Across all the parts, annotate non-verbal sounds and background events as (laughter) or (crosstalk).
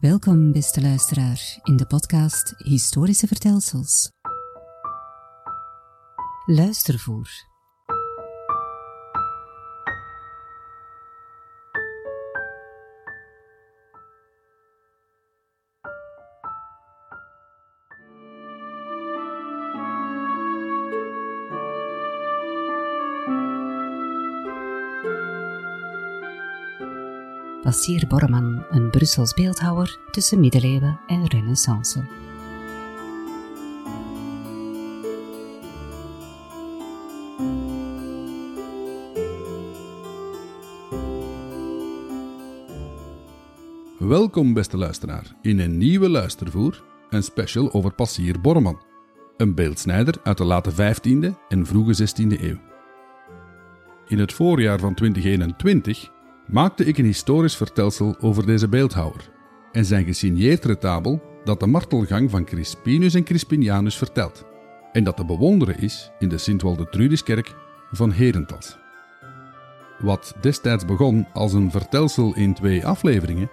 Welkom, beste luisteraar, in de podcast Historische Vertelsels. Luistervoer. Bassier Borreman, een Brussels beeldhouwer tussen middeleeuwen en renaissance. Welkom, beste luisteraar, in een nieuwe luistervoer, een special over Passier Borreman, een beeldsnijder uit de late 15e en vroege 16e eeuw. In het voorjaar van 2021 maakte ik een historisch vertelsel over deze beeldhouwer en zijn gesigneerd retabel dat de martelgang van Crispinus en Crispinianus vertelt en dat te bewonderen is in de Sint-Waldetrudiskerk van Herentals. Wat destijds begon als een vertelsel in twee afleveringen,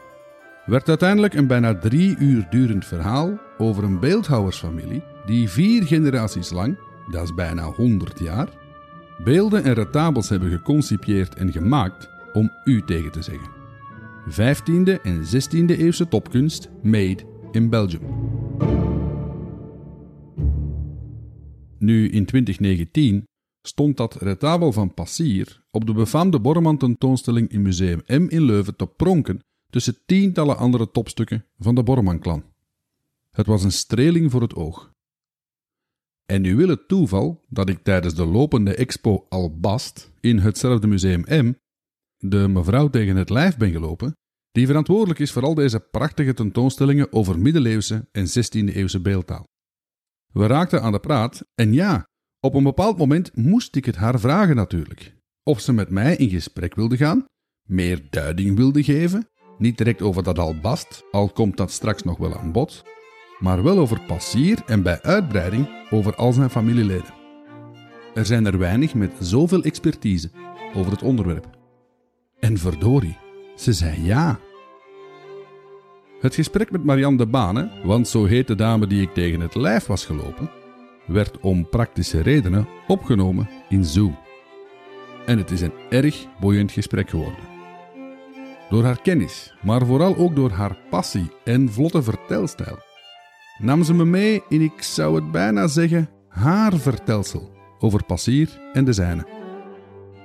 werd uiteindelijk een bijna drie uur durend verhaal over een beeldhouwersfamilie die vier generaties lang, dat is bijna 100 jaar, beelden en retabels hebben geconcipieerd en gemaakt om u tegen te zeggen. 15e en 16e eeuwse topkunst made in Belgium. Nu in 2019 stond dat retabel van Passier op de befaamde Borreman tentoonstelling in Museum M in Leuven te pronken tussen tientallen andere topstukken van de Borreman-klan. Het was een streling voor het oog. En nu wil het toeval dat ik tijdens de lopende expo Albast in hetzelfde Museum M de mevrouw tegen het lijf ben gelopen, die verantwoordelijk is voor al deze prachtige tentoonstellingen over middeleeuwse en 16e-eeuwse beeldtaal. We raakten aan de praat en ja, op een bepaald moment moest ik het haar vragen natuurlijk. Of ze met mij in gesprek wilde gaan, meer duiding wilde geven, niet direct over dat albast, al komt dat straks nog wel aan bod, maar wel over passier en bij uitbreiding over al zijn familieleden. Er zijn er weinig met zoveel expertise over het onderwerp. En verdorie, ze zei ja. Het gesprek met Marianne de Bane, want zo heet de dame die ik tegen het lijf was gelopen, werd om praktische redenen opgenomen in Zoom. En het is een erg boeiend gesprek geworden. Door haar kennis, maar vooral ook door haar passie en vlotte vertelstijl, nam ze me mee in, ik zou het bijna zeggen, haar vertelsel over Passier en de zijne.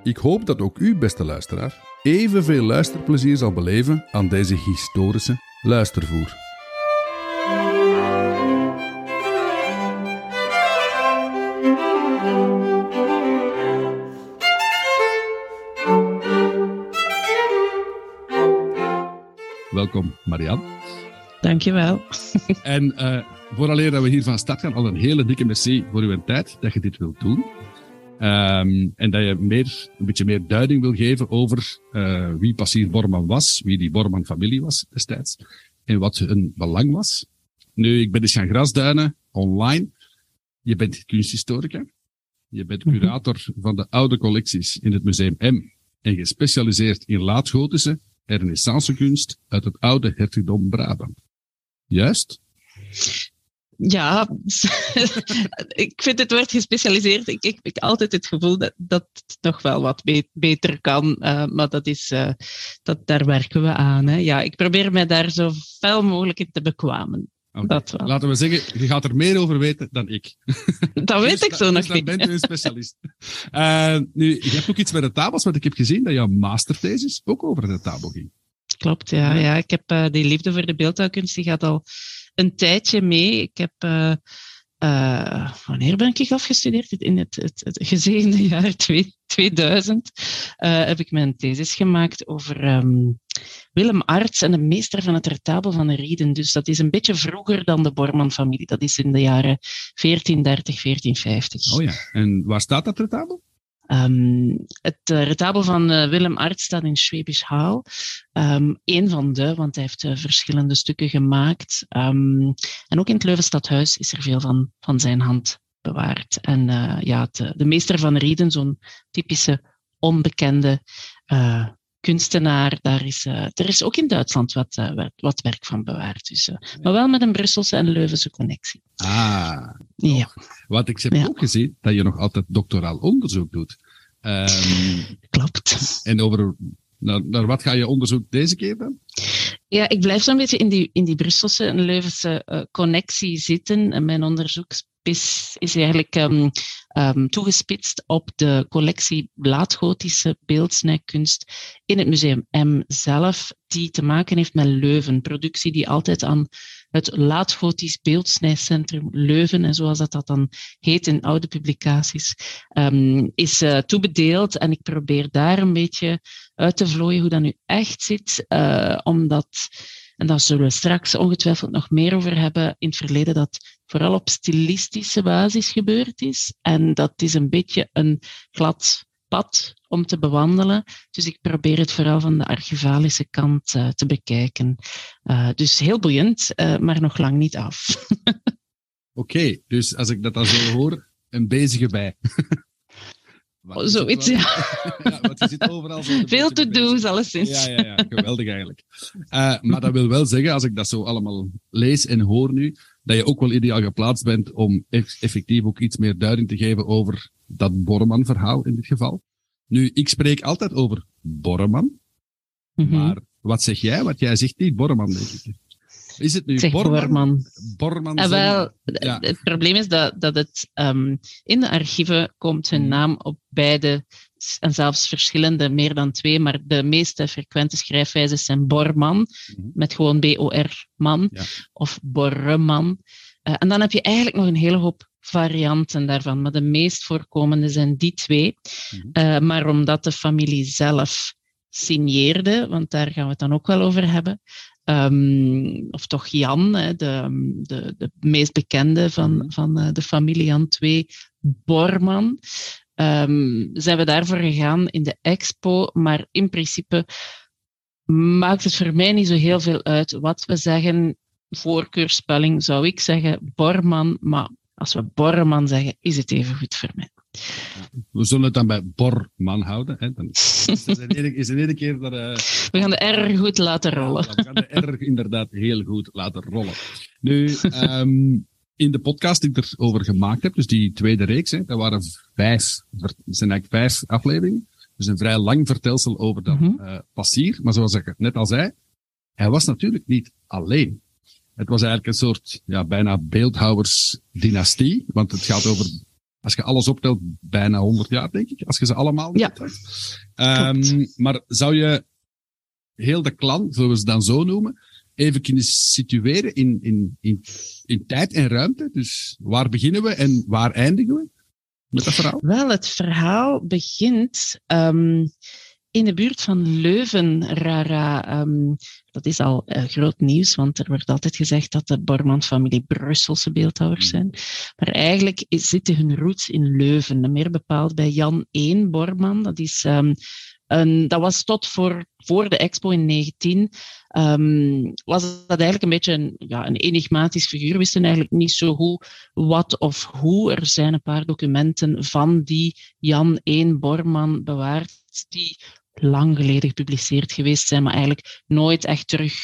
Ik hoop dat ook u, beste luisteraar, evenveel luisterplezier zal beleven aan deze historische luistervoer. Welkom, Marianne. Dankjewel. En uh, vooraleer dat we hier van start gaan, al een hele dikke merci voor uw tijd dat je dit wilt doen. Um, en dat je meer, een beetje meer duiding wil geven over uh, wie Passier Borman was, wie die Borman-familie was destijds, en wat hun belang was. Nu, ik ben dus gaan grasduinen, online. Je bent kunsthistorica. Je bent mhm. curator van de oude collecties in het Museum M en gespecialiseerd in laatgotische en renaissancekunst uit het oude hertogdom Brabant. Juist? Ja, (laughs) ik vind het woord gespecialiseerd. Ik, ik heb altijd het gevoel dat, dat het nog wel wat beter kan, uh, maar dat is, uh, dat, daar werken we aan. Hè. Ja, ik probeer mij daar zo fel mogelijk in te bekwamen. Okay. Dat wel. Laten we zeggen, je gaat er meer over weten dan ik. (laughs) Dat weet dus, ik zo dus nog dan niet. Dan bent u een specialist. Uh, nu, je hebt ook iets met de tabels, want ik heb gezien dat jouw masterthesis ook over de tabel ging. Klopt, ja. ja. ja ik heb die liefde voor de beeldhouwkunst, die gaat al een tijdje mee. Ik heb, uh, uh, wanneer ben ik afgestudeerd? In het, het, het gezegende (laughs) jaar 2000 uh, heb ik mijn thesis gemaakt over um, Willem Arts en de meester van het retabel van de Rieden. Dus dat is een beetje vroeger dan de Borman-familie. Dat is in de jaren 1430, 1450. Oh ja, en waar staat dat retabel? Um, het uh, retabel van uh, Willem Arts staat in Schwäbisch Hall. Um, Eén van de, want hij heeft uh, verschillende stukken gemaakt. Um, en ook in het Leuvenstadhuis is er veel van, van zijn hand bewaard. En ja, de meester van Rieden, zo'n typische onbekende kunstenaar. Daar is, uh, er is ook in Duitsland wat, uh, wat werk van bewaard. Dus, uh, maar wel met een Brusselse en Leuvense connectie. Ah, ja. Wat ik heb ja. ook gezien, dat je nog altijd doctoraal onderzoek doet. Um, Klopt. En over, naar, naar wat ga je onderzoek deze keer dan? Ja, ik blijf zo'n beetje in die, in die Brusselse en Leuvense connectie zitten. En mijn onderzoek is, is eigenlijk um, um, toegespitst op de collectie laatgotische beeldsnijkunst in het Museum M zelf, die te maken heeft met Leuven. Productie die altijd aan het laatgotisch beeldsnijcentrum Leuven, en zoals dat, dat dan heet in oude publicaties, um, is uh, toebedeeld. En ik probeer daar een beetje uit te vlooien hoe dat nu echt zit, uh, omdat en daar zullen we straks ongetwijfeld nog meer over hebben in het verleden, dat vooral op stilistische basis gebeurd is. En dat is een beetje een glad pad om te bewandelen. Dus ik probeer het vooral van de archivalische kant uh, te bekijken. Uh, dus heel boeiend, uh, maar nog lang niet af. (laughs) Oké, okay, dus als ik dat dan zo hoor, een bezige bij. (laughs) Zoiets, ja. (laughs) ja. Want je zit overal zo Veel te doen, alleszins. Ja, ja, ja, geweldig eigenlijk. Uh, maar dat wil wel zeggen, als ik dat zo allemaal lees en hoor nu, dat je ook wel ideaal geplaatst bent om effectief ook iets meer duiding te geven over dat Borreman-verhaal in dit geval. Nu, ik spreek altijd over Borreman, mm -hmm. maar wat zeg jij? Wat jij zegt niet Borreman, denk ik. Is het nu zeg Borman? Borman. Borman ah, wel, ja. Het probleem is dat, dat het um, in de archieven komt hun naam op beide en zelfs verschillende, meer dan twee, maar de meeste frequente schrijfwijzes zijn Borman, mm -hmm. met gewoon B-O-R-man, ja. of Borreman. Uh, en dan heb je eigenlijk nog een hele hoop varianten daarvan, maar de meest voorkomende zijn die twee. Mm -hmm. uh, maar omdat de familie zelf signeerde, want daar gaan we het dan ook wel over hebben, Um, of toch Jan, de, de, de meest bekende van, van uh, de familie Jan II, Borman. Um, zijn we daarvoor gegaan in de expo, maar in principe maakt het voor mij niet zo heel veel uit wat we zeggen. Voorkeurspelling zou ik zeggen Borman, maar als we Borman zeggen, is het even goed voor mij. We zullen het dan bij Borman houden. Hè? Dan is het de ene keer dat... Uh, we gaan de R goed laten rollen. Ja, we gaan de R inderdaad heel goed laten rollen. Nu, um, (laughs) in de podcast die ik erover gemaakt heb, dus die tweede reeks, hè, dat waren vijf, dat zijn eigenlijk vijf afleveringen. Dus een vrij lang vertelsel over dat mm -hmm. uh, passier. Maar zoals ik net al zei, hij was natuurlijk niet alleen. Het was eigenlijk een soort, ja, bijna beeldhouwersdynastie. Want het gaat over als je alles optelt, bijna 100 jaar, denk ik. Als je ze allemaal ja. Um, maar zou je heel de klan, zullen we ze dan zo noemen, even kunnen situeren in, in, in, in tijd en ruimte? Dus waar beginnen we en waar eindigen we met dat verhaal? Wel, het verhaal begint um, in de buurt van Leuven, Rara. Um, dat is al uh, groot nieuws, want er wordt altijd gezegd dat de Borman-familie Brusselse beeldhouwers zijn. Maar eigenlijk is, zitten hun roots in Leuven, meer bepaald bij Jan I Borman. Dat, is, um, dat was tot voor, voor de expo in 19. Um, was dat eigenlijk een beetje een, ja, een enigmatisch figuur. We wisten eigenlijk niet zo goed wat of hoe. Er zijn een paar documenten van die Jan I Borman bewaard, die lang geleden gepubliceerd geweest zijn, maar eigenlijk nooit echt terug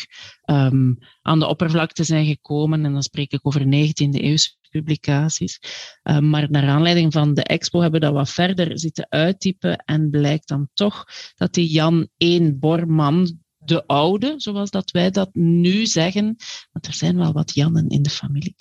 um, aan de oppervlakte zijn gekomen. En dan spreek ik over 19e eeuwse publicaties. Um, maar naar aanleiding van de expo hebben we dat wat verder zitten uittypen en blijkt dan toch dat die Jan 1 Borman, de oude, zoals dat wij dat nu zeggen, want er zijn wel wat Jannen in de familie,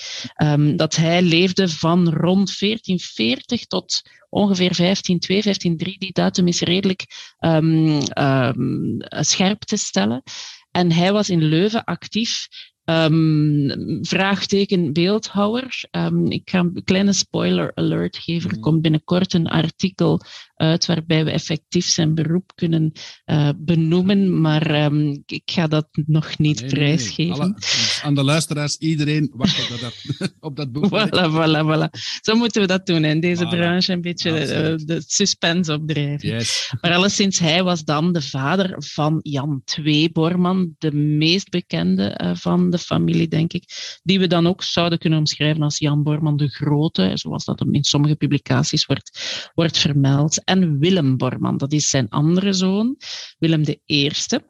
um, dat hij leefde van rond 1440 tot ongeveer 1502, 1503. Die datum is redelijk um, um, scherp te stellen. En hij was in Leuven actief Um, vraagteken beeldhouwer. Um, ik ga een kleine spoiler alert geven. Er mm. komt binnenkort een artikel uit waarbij we effectief zijn beroep kunnen uh, benoemen, maar um, ik ga dat nog niet nee, prijsgeven. Nee, nee. aan de luisteraars, iedereen wacht op dat, (laughs) op dat boek. voilà, voilà, voilà. Zo moeten we dat doen in deze voilà. branche, een beetje uh, de suspense opdrijven. Yes. Maar alleszins, hij was dan de vader van Jan II Borman, de meest bekende uh, van de de familie, denk ik, die we dan ook zouden kunnen omschrijven als Jan Borman de Grote, zoals dat in sommige publicaties wordt, wordt vermeld. En Willem Borman. Dat is zijn andere zoon, Willem de Eerste.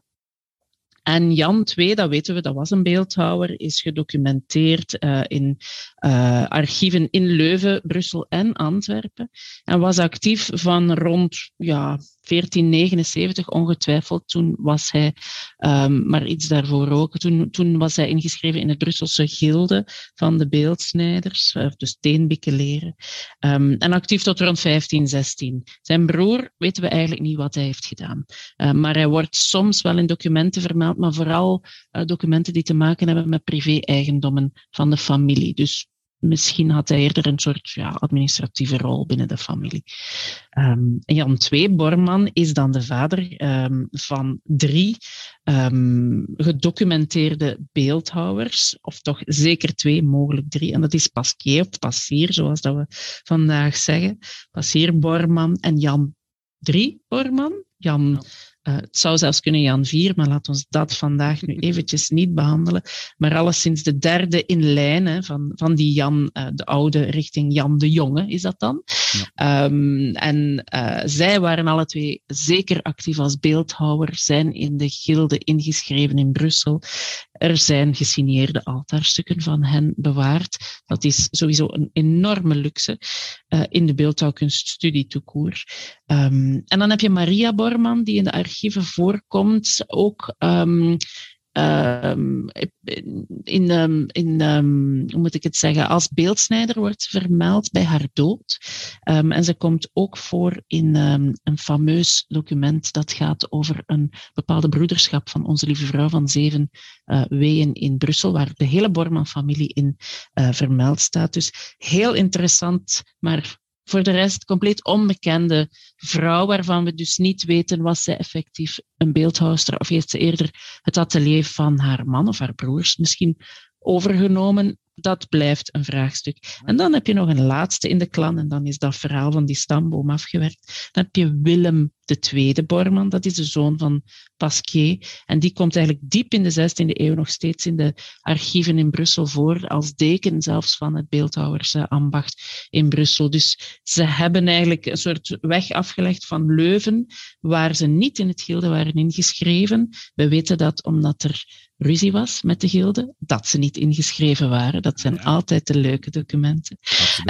En Jan II, dat weten we, dat was een beeldhouwer, is gedocumenteerd uh, in uh, archieven in Leuven, Brussel en Antwerpen. En was actief van rond ja, 1479 ongetwijfeld. Toen was hij, um, maar iets daarvoor ook, toen, toen was hij ingeschreven in het Brusselse gilde van de beeldsnijders, uh, dus steenbikkeleren. Um, en actief tot rond 1516. Zijn broer weten we eigenlijk niet wat hij heeft gedaan. Uh, maar hij wordt soms wel in documenten vermeld, maar vooral uh, documenten die te maken hebben met privé-eigendommen van de familie. Dus misschien had hij eerder een soort ja, administratieve rol binnen de familie. Um, Jan II Borman is dan de vader um, van drie um, gedocumenteerde beeldhouwers, of toch zeker twee, mogelijk drie. En dat is Pasquier Passier, zoals dat we vandaag zeggen. Passier Borman en Jan III Borman. Jan ja. Uh, het zou zelfs kunnen Jan 4, maar laten we dat vandaag nu eventjes niet behandelen. Maar alleszins de derde in lijn hè, van, van die Jan uh, de Oude richting Jan de Jonge, is dat dan? Ja. Um, en uh, zij waren alle twee zeker actief als beeldhouwer, zijn in de gilde ingeschreven in Brussel. Er zijn gesigneerde altaarstukken van hen bewaard. Dat is sowieso een enorme luxe in de beeldhouwkunststudie toekoer. Um, en dan heb je Maria Borman, die in de voorkomt, ook um, um, in, um, in hoe moet ik het zeggen, als beeldsnijder wordt vermeld bij haar dood. En ze komt ook voor in een fameus document dat gaat over een bepaalde broederschap van Onze Lieve Vrouw van Zeven uh, Weeën in Brussel, waar de hele Borman-familie in uh, vermeld staat. Dus heel interessant, maar voor de rest compleet onbekende vrouw, waarvan we dus niet weten was zij effectief een beeldhouster of heeft ze eerder het atelier van haar man of haar broers misschien overgenomen. Dat blijft een vraagstuk. En dan heb je nog een laatste in de klan, en dan is dat verhaal van die stamboom afgewerkt. Dan heb je Willem de tweede Borman, dat is de zoon van Pasquier. En die komt eigenlijk diep in de 16e eeuw nog steeds in de archieven in Brussel voor, als deken zelfs van het beeldhouwersambacht in Brussel. Dus ze hebben eigenlijk een soort weg afgelegd van Leuven, waar ze niet in het gilde waren ingeschreven. We weten dat omdat er ruzie was met de gilde, dat ze niet ingeschreven waren. Dat zijn ja. altijd de leuke documenten.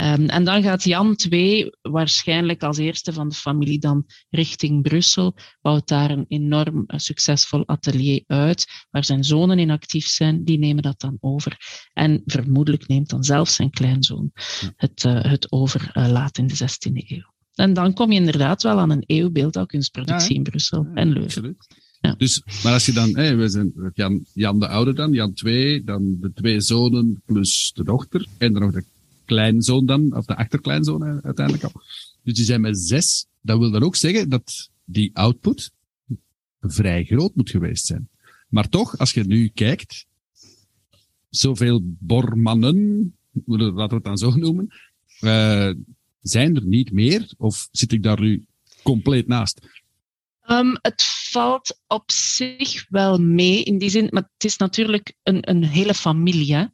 Um, en dan gaat Jan II waarschijnlijk als eerste van de familie dan richting Brussel, bouwt daar een enorm uh, succesvol atelier uit, waar zijn zonen in actief zijn, die nemen dat dan over. En vermoedelijk neemt dan zelfs zijn kleinzoon het, uh, het over uh, laat in de 16e eeuw. En dan kom je inderdaad wel aan een eeuw beeldhouwkunstproductie ja, in Brussel en Leuven. Absoluut. Ja. Dus, maar als je dan, hey, we zijn Jan, Jan de Oude dan, Jan 2, dan de twee zonen plus de dochter, en dan nog de kleinzoon dan, of de achterkleinzoon uiteindelijk al. Dus die zijn met zes. Dat wil dan ook zeggen dat die output vrij groot moet geweest zijn. Maar toch, als je nu kijkt, zoveel bormannen, laten we het dan zo noemen, uh, zijn er niet meer? Of zit ik daar nu compleet naast? Um, het valt op zich wel mee in die zin, maar het is natuurlijk een, een hele familie. Hè?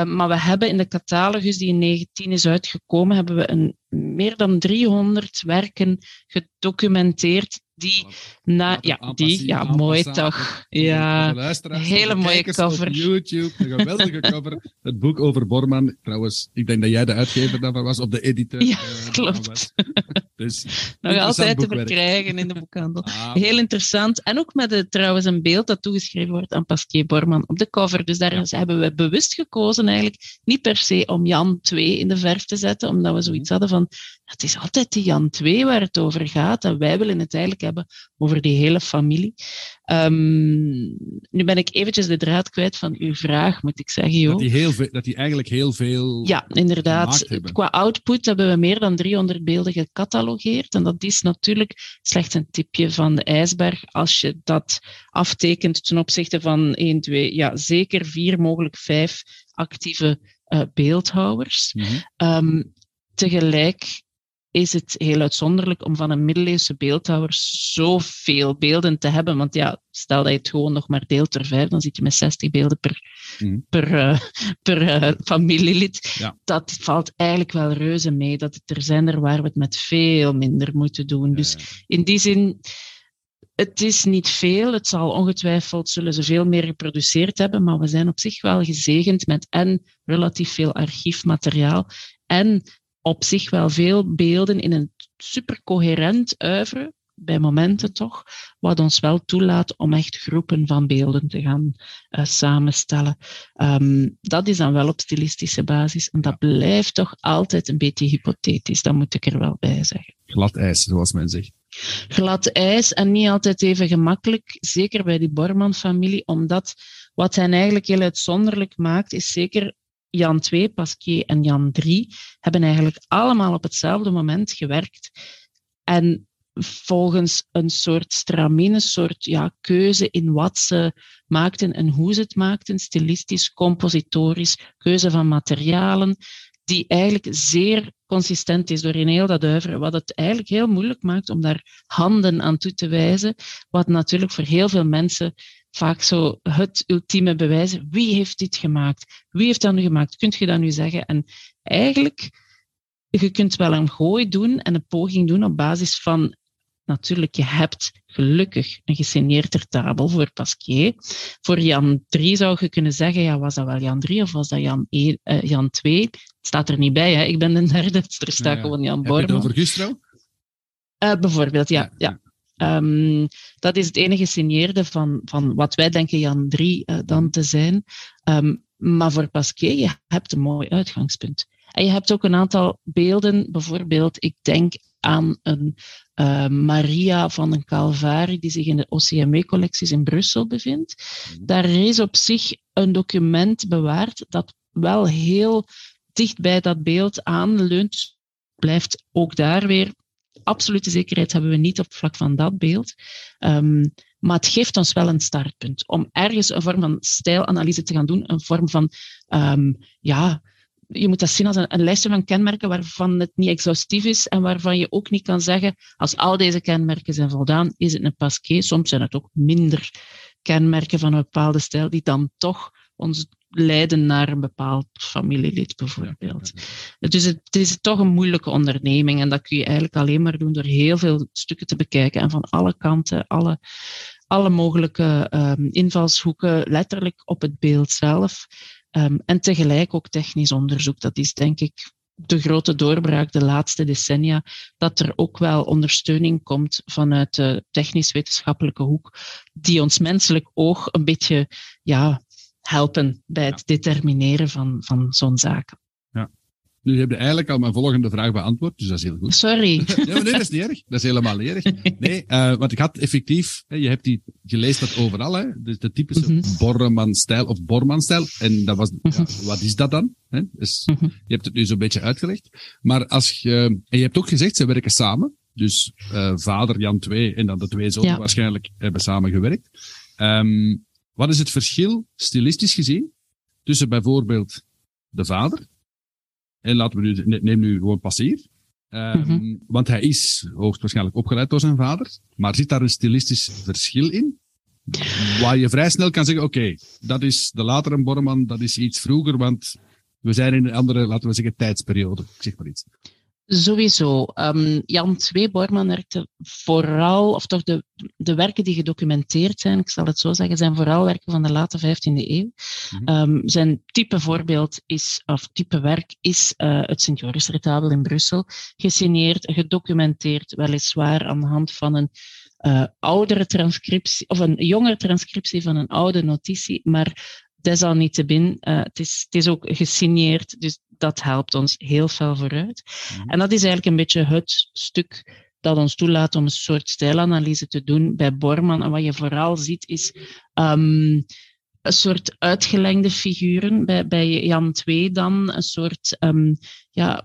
Um, maar we hebben in de catalogus die in 19 is uitgekomen, hebben we een, meer dan 300 werken gedocumenteerd die na, ja, die, ja, mooi toch. Ja, hele mooie cover. Op YouTube, een geweldige (laughs) cover. Het boek over Borman, trouwens, ik denk dat jij de uitgever daarvan was, of de editor. Ja, uh, (laughs) klopt. Dus, Nog altijd te verkrijgen in de boekhandel. (laughs) Ah, Heel interessant. En ook met de, trouwens een beeld dat toegeschreven wordt aan Pasquier Borman op de cover. Dus daar ja. hebben we bewust gekozen eigenlijk, niet per se om Jan 2 in de verf te zetten, omdat we zoiets hadden van, het is altijd die Jan 2 waar het over gaat en wij willen het eigenlijk hebben over die hele familie. Um, nu ben ik eventjes de draad kwijt van uw vraag, moet ik zeggen. Joh. Dat die, heel veel, dat die eigenlijk heel veel. Ja, inderdaad. Qua output hebben we meer dan 300 beelden gecatalogeerd. En dat is natuurlijk slechts een tipje van de ijsberg. Als je dat aftekent ten opzichte van 1, 2, ja, zeker vier, mogelijk vijf actieve uh, beeldhouwers. Mm -hmm. um, tegelijk is het heel uitzonderlijk om van een middeleeuwse beeldhouwer zoveel beelden te hebben. Want ja, stel dat je het gewoon nog maar deelt ter vijf, dan zit je met 60 beelden per, mm. per, uh, per uh, familielid. Ja. Dat valt eigenlijk wel reuze mee. Dat het er zijn er waar we het met veel minder moeten doen. Dus in die zin het is niet veel. Het zal ongetwijfeld zullen ze veel meer geproduceerd hebben, maar we zijn op zich wel gezegend met en relatief veel archiefmateriaal en op zich wel veel beelden in een supercoherent uivre, bij momenten toch, wat ons wel toelaat om echt groepen van beelden te gaan uh, samenstellen. Um, dat is dan wel op stilistische basis en dat blijft toch altijd een beetje hypothetisch, dat moet ik er wel bij zeggen. Glad ijs, zoals men zegt glad ijs en niet altijd even gemakkelijk, zeker bij die Borman-familie, omdat wat hen eigenlijk heel uitzonderlijk maakt, is zeker Jan 2, Pasquier en Jan 3 hebben eigenlijk allemaal op hetzelfde moment gewerkt. En volgens een soort stramine, een soort ja, keuze in wat ze maakten en hoe ze het maakten, stilistisch, compositorisch, keuze van materialen, die eigenlijk zeer consistent is door in heel dat uiveren, wat het eigenlijk heel moeilijk maakt om daar handen aan toe te wijzen, wat natuurlijk voor heel veel mensen vaak zo het ultieme bewijs Wie heeft dit gemaakt? Wie heeft dat nu gemaakt? Kunt je dat nu zeggen? En eigenlijk, je kunt wel een gooi doen en een poging doen op basis van natuurlijk, je hebt gelukkig een gesigneerde tabel voor Pasquier. Voor Jan 3 zou je kunnen zeggen, ja, was dat wel Jan 3 of was dat Jan, 1, uh, Jan 2? Het staat er niet bij, hè. ik ben de derde, er staat gewoon Jan Bormann. Heb je het over Gustro? Uh, bijvoorbeeld, ja. ja. Um, dat is het enige signeerde van, van wat wij denken Jan 3 uh, eh, dan te zijn. Um, maar voor Pasquier, je hebt een mooi uitgangspunt. En je hebt ook een aantal beelden, bijvoorbeeld, ik denk aan een uh, Maria van een Calvari die zich in de OCME-collecties in Brussel bevindt. Mhm. Daar is op zich een document bewaard dat wel heel dicht bij dat beeld aanleunt. Blijft ook daar weer. Absolute zekerheid hebben we niet op vlak van dat beeld. Um, maar het geeft ons wel een startpunt om ergens een vorm van stijlanalyse te gaan doen, een vorm van um, ja, je moet dat zien als een, lijstje van kenmerken waarvan het niet exhaustief is en waarvan je ook niet kan zeggen, als al deze kenmerken zijn voldaan, is het een pasquet. Soms zijn het ook minder kenmerken van een bepaalde stijl die dan toch ons leiden naar een bepaald familielid bijvoorbeeld. Dus het is toch een moeilijke onderneming en dat kun je eigenlijk alleen maar doen door heel veel stukken te bekijken en van alle kanten, alle, alle mogelijke um, invalshoeken, letterlijk op het beeld zelf. Um, en tegelijk ook technisch onderzoek. Dat is denk ik de grote doorbraak de laatste decennia, dat er ook wel ondersteuning komt vanuit de technisch-wetenschappelijke hoek, die ons menselijk oog een beetje ja, helpen bij het determineren van, van zo'n zaken. Nu heb je eigenlijk al mijn volgende vraag beantwoord, dus dat is heel goed. Sorry. (laughs) nee, nee, dat is niet erg. Dat is helemaal niet erg. Nee, uh, want ik had effectief, je hebt die, je leest dat overal, hè, de, de typische mm -hmm. Borreman-stijl of Borman-stijl. En dat was, ja, mhm. wat is dat dan? Hè? Dus, mm -hmm. Je hebt het nu zo'n beetje uitgelegd. Maar als je, en je hebt ook gezegd, ze werken samen. Dus uh, vader Jan 2 en dan de twee zonen ja. waarschijnlijk hebben samen gewerkt. Um, wat is het verschil, stilistisch gezien, tussen bijvoorbeeld de vader en laten we nu, neem nu gewoon passier. Um, mm -hmm. Want hij is hoogstwaarschijnlijk opgeleid door zijn vader. Maar zit daar een stilistisch verschil in? Waar je vrij snel kan zeggen, oké, okay, dat is de latere Borman, dat is iets vroeger, want we zijn in een andere, laten we zeggen, tijdsperiode. Ik zeg maar iets. Sowieso. Um, Jan II Borman werkte vooral, of toch de, de werken die gedocumenteerd zijn, ik zal het zo zeggen, zijn vooral werken van de late 15e eeuw. Mm -hmm. um, zijn type voorbeeld is, of type werk is uh, het Sint-Joris-retabel in Brussel, gesigneerd, gedocumenteerd, weliswaar aan de hand van een uh, oudere transcriptie, of een jongere transcriptie van een oude notitie, maar desalniettemin, uh, het, is, het is ook gesigneerd, dus dat helpt ons heel veel vooruit. Mm-hmm. En dat is eigenlijk een beetje het stuk dat ons toelaat om een soort stijlanalyse te doen bij Borman. En wat je vooral ziet is um, een soort uitgelengde figuren. Bij, bij Jan II dan een soort, um, ja,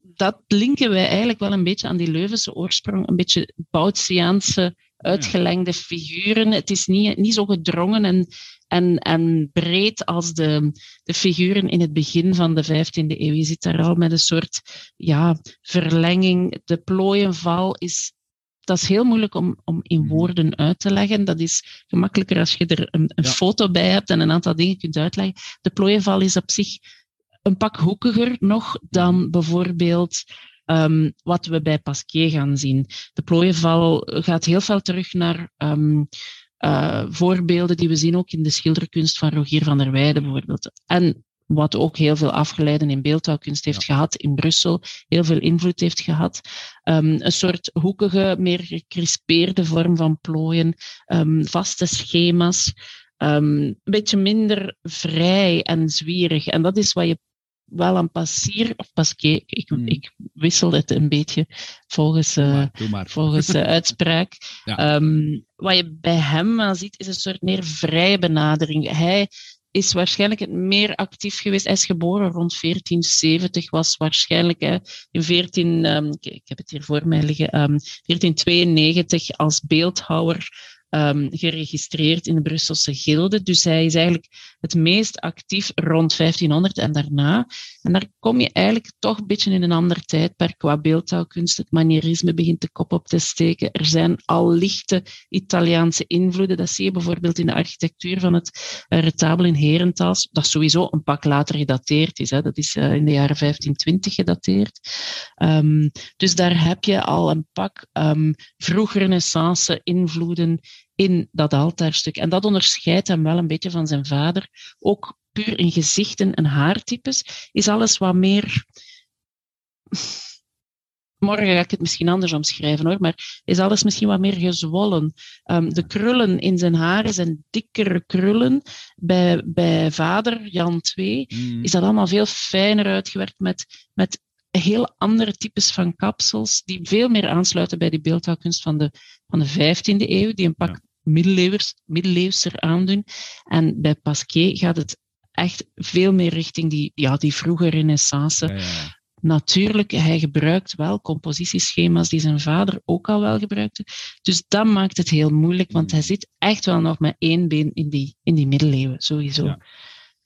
dat linken wij eigenlijk wel een beetje aan die Leuvense oorsprong, een beetje Boutsiaanse uitgelengde figuren. Het is niet, niet zo gedrongen en, en, en breed als de, de figuren in het begin van de 15e eeuw. Je zit daar al met een soort ja, verlenging. De plooienval is dat is heel moeilijk om, om in Mhm. woorden uit te leggen. Dat is gemakkelijker als je er een, een Ja. foto bij hebt en een aantal dingen kunt uitleggen. De plooienval is op zich een pak hoekiger nog dan bijvoorbeeld ehm, wat we bij Pasquier gaan zien. De plooienval gaat heel veel terug naar ehm, eh, voorbeelden die we zien ook in de schilderkunst van Rogier van der Weijden bijvoorbeeld. En wat ook heel veel afgeleiden in beeldhouwkunst heeft gehad in Brussel, heel veel invloed heeft gehad. Ehm, een soort hoekige, meer gecrispeerde vorm van plooien, ehm, vaste schema's, ehm, een beetje minder vrij en zwierig. En dat is wat je wel aan Passier of Pasquier, ik, Hmm. ik wissel het een beetje volgens, eh, maar, doe maar. volgens de (laughs) uitspraak. Ja. Ehm, wat je bij hem wel ziet, is een soort meer vrije benadering. Hij is waarschijnlijk het meer actief geweest. Hij is geboren rond 1470, was waarschijnlijk hè, in 14, ehm, ik, ik heb het hier voor mij liggen, ehm, 1492 als beeldhouwer ehm, geregistreerd in de Brusselse gilde. Dus hij is eigenlijk het meest actief rond 1500 en daarna. En daar kom je eigenlijk toch een beetje in een ander tijdperk qua beeldhouwkunst. Het manierisme begint de kop op te steken. Er zijn al lichte Italiaanse invloeden. Dat zie je bijvoorbeeld in de architectuur van het eh, retabel in Herentals. Dat sowieso een pak later gedateerd is. Hè. Dat is eh, in de jaren 1520 gedateerd. Ehm, dus daar heb je al een pak um, vroeg renaissance invloeden in dat altaarstuk. En dat onderscheidt hem wel een beetje van zijn vader. Ook puur in gezichten en haartypes is alles wat meer. Morgen ga ik het misschien anders omschrijven hoor, maar is alles misschien wat meer gezwollen. Um, de krullen in zijn haren zijn dikkere krullen. Bij, bij vader Jan II Mm. is dat allemaal veel fijner uitgewerkt met, met heel andere types van kapsels, die veel meer aansluiten bij die beeldhouwkunst van de, van de 15e eeuw, die een pak Ja. middeleeuwers, middeleeuwser aandoen. En bij Pasquier gaat het echt veel meer richting die, ja, die vroege renaissance. Ja, ja, ja. Natuurlijk, hij gebruikt wel compositieschema's die zijn vader ook al wel gebruikte. Dus dat maakt het heel moeilijk, want Hmm. hij zit echt wel nog met één been in die, in die middeleeuwen, sowieso.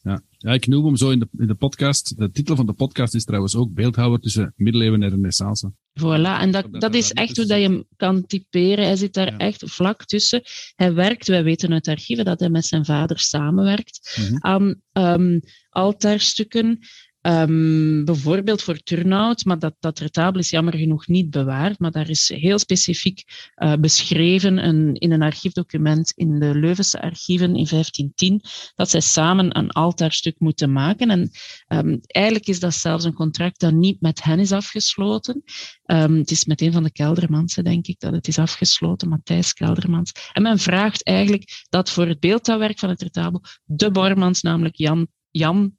Ja. Ik noem hem zo in de, in de podcast. De titel van de podcast is trouwens ook Beeldhouwer tussen middeleeuwen en renaissance. Voilà, en dat, Dat is echt hoe dat je hem kan typeren. Hij zit daar Ja. echt vlak tussen. Hij werkt, wij weten uit archieven dat hij met zijn vader samenwerkt Mhm. aan um, altaarstukken. Um, bijvoorbeeld voor Turnhout, maar dat, dat retabel is jammer genoeg niet bewaard, maar daar is heel specifiek uh, beschreven in een archiefdocument in de Leuvense archieven in 1510 dat zij samen een altaarstuk moeten maken. En um, eigenlijk is dat zelfs een contract dat niet met hen is afgesloten. Um, het is met een van de Keldermansen, denk ik, dat het is afgesloten, Matthijs Keldermans. En men vraagt eigenlijk dat voor het beeldhouwwerk van het retabel de Bormans, namelijk Jan, Jan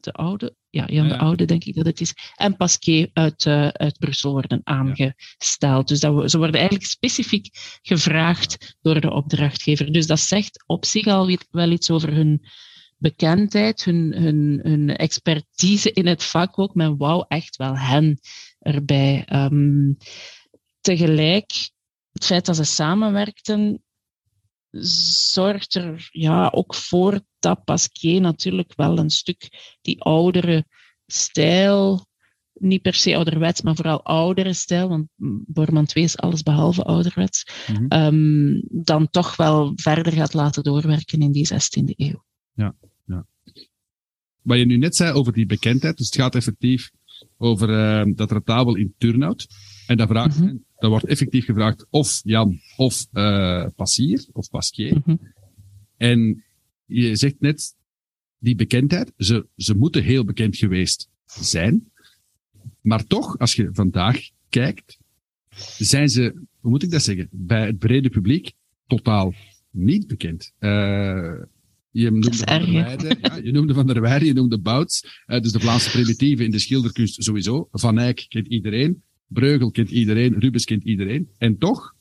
de Oude, ja, Jan Ja, ja. de Oude, denk ik dat het is, en Pasquier uit, uh, uit Brussel worden aangesteld. Dus dat we, ze worden eigenlijk specifiek gevraagd door de opdrachtgever. Dus dat zegt op zich al wel iets over hun bekendheid, hun, hun, hun expertise in het vak ook. Men wou echt wel hen erbij. Ehm, tegelijk, het feit dat ze samenwerkten, zorgt er ja, ook voor dat Pasquier natuurlijk wel een stuk die oudere stijl, niet per se ouderwets, maar vooral oudere stijl, want Borman 2 is alles behalve ouderwets, Mhm. ehm, dan toch wel verder gaat laten doorwerken in die 16e eeuw. Wat je nu net zei over die bekendheid, dus het gaat effectief over eh, dat retabel in Turnhout. En dat, vraagt, Mhm. Dat wordt effectief gevraagd of Jan of eh Passier of Pasquier. Mhm. En je zegt net, die bekendheid, ze, ze moeten heel bekend geweest zijn. Maar toch, als je vandaag kijkt, zijn ze, hoe moet ik dat zeggen, bij het brede publiek totaal niet bekend. Eh je noemde Van der ja, je noemde Van der Weijden, je noemde Bouts, eh, dus de Vlaamse primitieven in de schilderkunst sowieso. Van Eyck kent iedereen, Breugel kent iedereen, Rubens kent iedereen. En toch,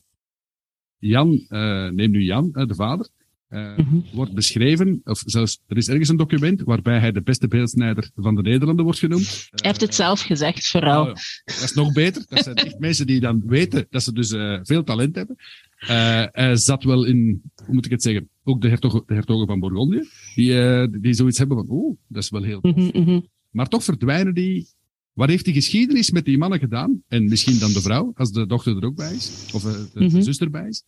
Jan, eh neem nu Jan, eh, de vader, eh, Mhm. wordt beschreven, of zelfs, er is ergens een document waarbij hij de beste beeldsnijder van de Nederlanden wordt genoemd. Hij heeft het zelf gezegd, vooral. Ja. Dat is nog beter. Dat zijn echt mensen die dan weten dat ze dus veel talent hebben. uh, zat wel in, hoe moet ik het zeggen, ook de, hertog, de hertogen van Bourgondië, die, uh, die zoiets hebben van, oh, dat is wel heel tof. Mm -hmm. Maar toch verdwijnen die. Wat heeft die geschiedenis met die mannen gedaan? En misschien dan de vrouw, als de dochter er ook bij is, of uh, de, mm -hmm. zus erbij is.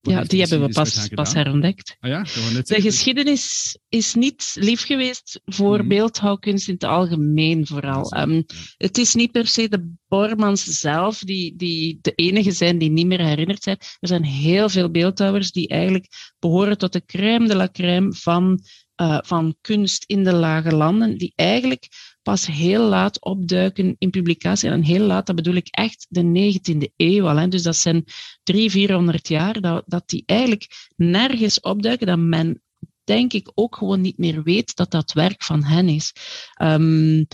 Ja, die hebben we pas, pas herontdekt. Ah ja, net de geschiedenis is niet lief geweest voor mm. beeldhouwkunst in het algemeen vooral. Ja, um, het is niet per se de Bormans zelf die, die de enige zijn die niet meer herinnerd zijn. Er zijn heel veel beeldhouwers die eigenlijk behoren tot de crème de la crème van, uh, van kunst in de lage landen, die eigenlijk pas heel laat opduiken in publicatie. En heel laat, dat bedoel ik echt de 19e eeuw al. Hè. Dus dat zijn 300, 400 jaar dat, dat die eigenlijk nergens opduiken, dat men denk ik ook gewoon niet meer weet dat dat werk van hen is. Um,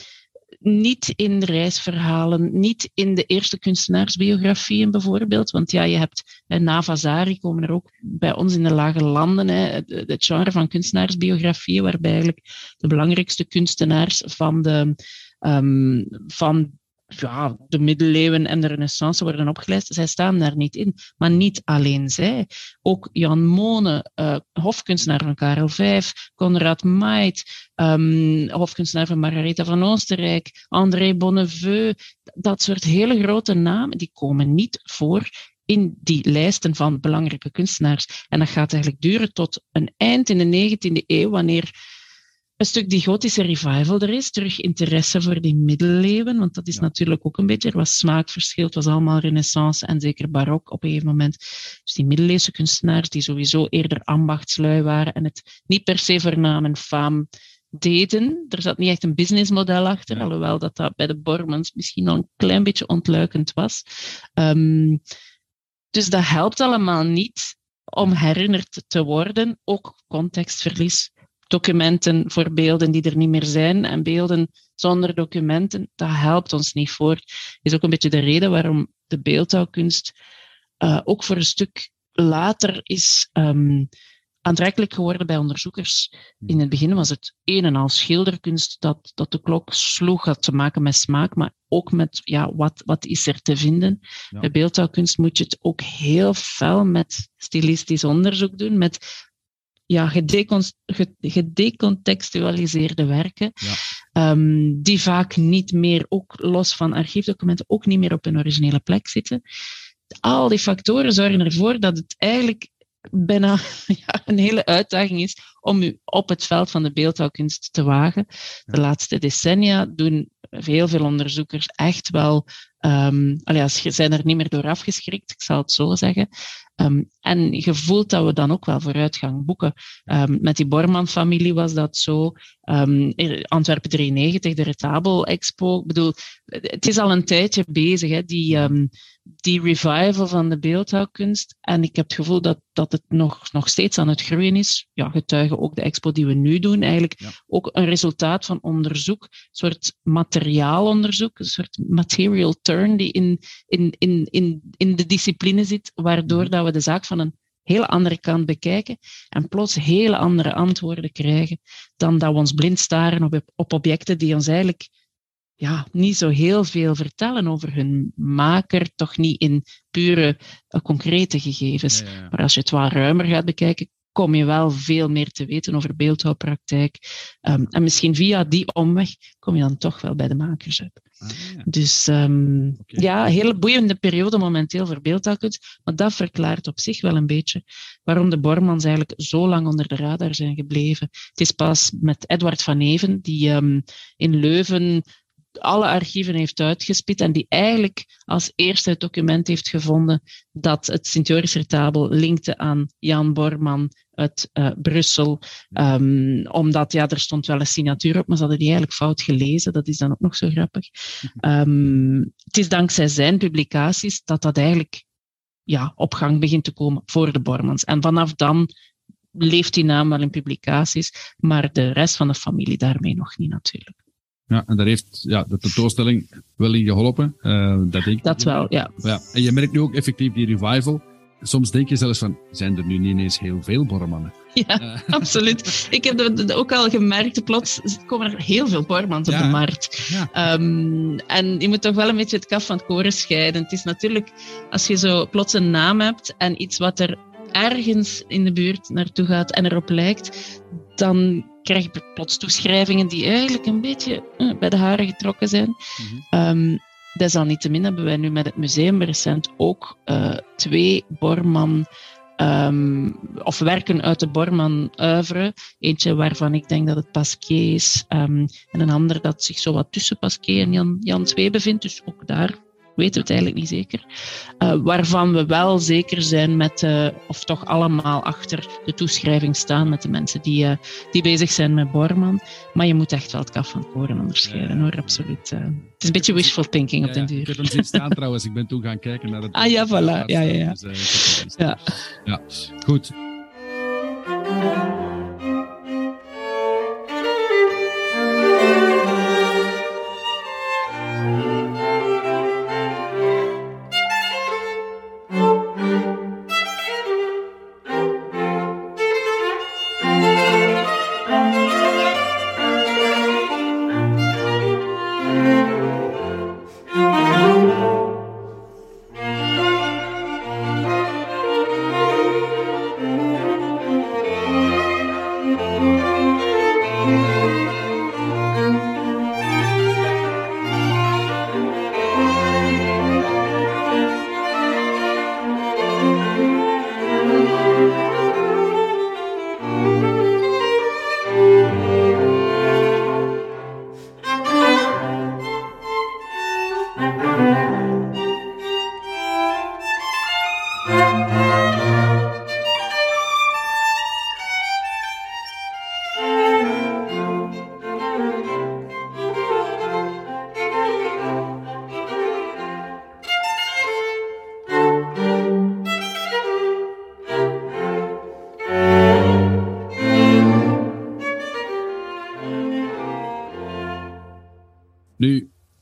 niet in reisverhalen, niet in de eerste kunstenaarsbiografieën bijvoorbeeld. Want ja, je hebt na Vasari komen er ook bij ons in de lage landen hè, het genre van kunstenaarsbiografieën, waarbij eigenlijk de belangrijkste kunstenaars van de, um, van ja, de middeleeuwen en de renaissance worden opgelijst. Zij staan daar niet in. Maar niet alleen zij. Ook Jan Mone, uh, hofkunstenaar van Karel V, Conrad Maid, um, hofkunstenaar van Margaretha van Oostenrijk, André Bonneveu. Dat soort hele grote namen, die komen niet voor in die lijsten van belangrijke kunstenaars. En dat gaat eigenlijk duren tot een eind in de 19e eeuw, wanneer een stuk die gotische revival er is, terug interesse voor die middeleeuwen, want dat is natuurlijk ook een beetje, er was smaakverschil, het was allemaal renaissance en zeker barok op een gegeven moment. Dus die middeleeuwse kunstenaars die sowieso eerder ambachtslui waren en het niet per se voor naam en faam deden. Er zat niet echt een businessmodel achter, ja. alhoewel dat, dat bij de Bormans misschien al een klein beetje ontluikend was. Um, dus dat helpt allemaal niet om herinnerd te worden, ook contextverlies documenten voor beelden die er niet meer zijn en beelden zonder documenten, dat helpt ons niet voort. is ook een beetje de reden waarom de beeldhouwkunst uh, ook voor een stuk later is um, aantrekkelijk geworden bij onderzoekers. In het begin was het een en al schilderkunst dat, dat de klok sloeg, had te maken met smaak, maar ook met ja, wat, wat is er te vinden. Ja. Bij beeldhouwkunst moet je het ook heel fel met stilistisch onderzoek doen, met ja, gedecontextualiseerde werken, ja. um, die vaak niet meer, ook los van archiefdocumenten, ook niet meer op hun originele plek zitten. Al die factoren zorgen ervoor dat het eigenlijk bijna (laughs) ja, een hele uitdaging is om u op het veld van de beeldhouwkunst te wagen. De laatste decennia doen heel veel onderzoekers echt wel, um, allee, zijn er niet meer door afgeschrikt, ik zal het zo zeggen. Um, en je voelt dat we dan ook wel vooruitgang boeken. Um, met die Borman-familie was dat zo. Um, Antwerpen 93, de Retabel Expo. Ik bedoel, het is al een tijdje bezig, hè, die, die revival van de beeldhouwkunst. En ik heb het gevoel dat, dat het nog, nog steeds aan het groeien is. Ja, getuigen ook de expo die we nu doen. Eigenlijk ja. ook een resultaat van onderzoek, een soort materiaalonderzoek, een soort material turn die in, in, in, in, in de discipline zit, waardoor dat we de zaak van een hele andere kant bekijken en plots hele andere antwoorden krijgen dan dat we ons blind staren op, op objecten die ons eigenlijk ja, niet zo heel veel vertellen over hun maker, toch niet in pure uh, concrete gegevens. Ja, ja. Maar als je het wat ruimer gaat bekijken, kom je wel veel meer te weten over beeldhouwpraktijk. Um, en misschien via die omweg kom je dan toch wel bij de makers uit. Ah, ja. Dus um, okay. ja, een hele boeiende periode momenteel voor beeldhouwkunst. Maar dat verklaart op zich wel een beetje waarom de Bormans eigenlijk zo lang onder de radar zijn gebleven. Het is pas met Edward van Even, die um, in Leuven alle archieven heeft uitgespit en die eigenlijk als eerste het document heeft gevonden dat het Sint-Joris retabel linkte aan Jan Borman uit uh, Brussel. Um, omdat, ja, er stond wel een signatuur op, maar ze hadden die eigenlijk fout gelezen. Dat is dan ook nog zo grappig. Um, het is dankzij zijn publicaties dat dat eigenlijk ja, op gang begint te komen voor de Bormans. En vanaf dan leeft die naam wel in publicaties, maar de rest van de familie daarmee nog niet natuurlijk. Ja, en daar heeft ja, de tentoonstelling wel in geholpen. Uh, dat denk Dat wel, ja. ja. En je merkt nu ook effectief die revival. soms denk je zelfs van, zijn er nu niet ineens heel veel bormannen? Ja, uh. (laughs) absoluut. Ik heb dat ook al gemerkt, plots komen er heel veel bormans op de markt. Ja. Um, en je moet toch wel een beetje het kaf van het koren scheiden. Het is natuurlijk, als je zo plots een naam hebt en iets wat er ergens in de buurt naartoe gaat en erop lijkt, dan krijg je plots toeschrijvingen die eigenlijk een beetje uh, bij de haren getrokken zijn. Mm -hmm. um, desalniettemin hebben wij nu met het museum recent ook uh, twee Borman um, of werken uit de Borman oeuvre. Eentje waarvan ik denk dat het Pasquier is um, en een ander dat zich zo wat tussen Pasquier en Jan, Jan II bevindt. Dus ook daar weten we het eigenlijk niet zeker. Uh, waarvan we wel zeker zijn met, uh, of toch allemaal achter de toeschrijving staan met de mensen die, uh, die bezig zijn met Borman. Maar je moet echt wel het kaf van het koren onderscheiden ja. hoor, absoluut. het is een beetje wishful thinking ja, op den duur. Ik heb hem zien (laughs) staan trouwens, ik ben toen gaan kijken naar het... Ah ja, voilà. Ja, ja, ja. Dus, ja. ja. Goed.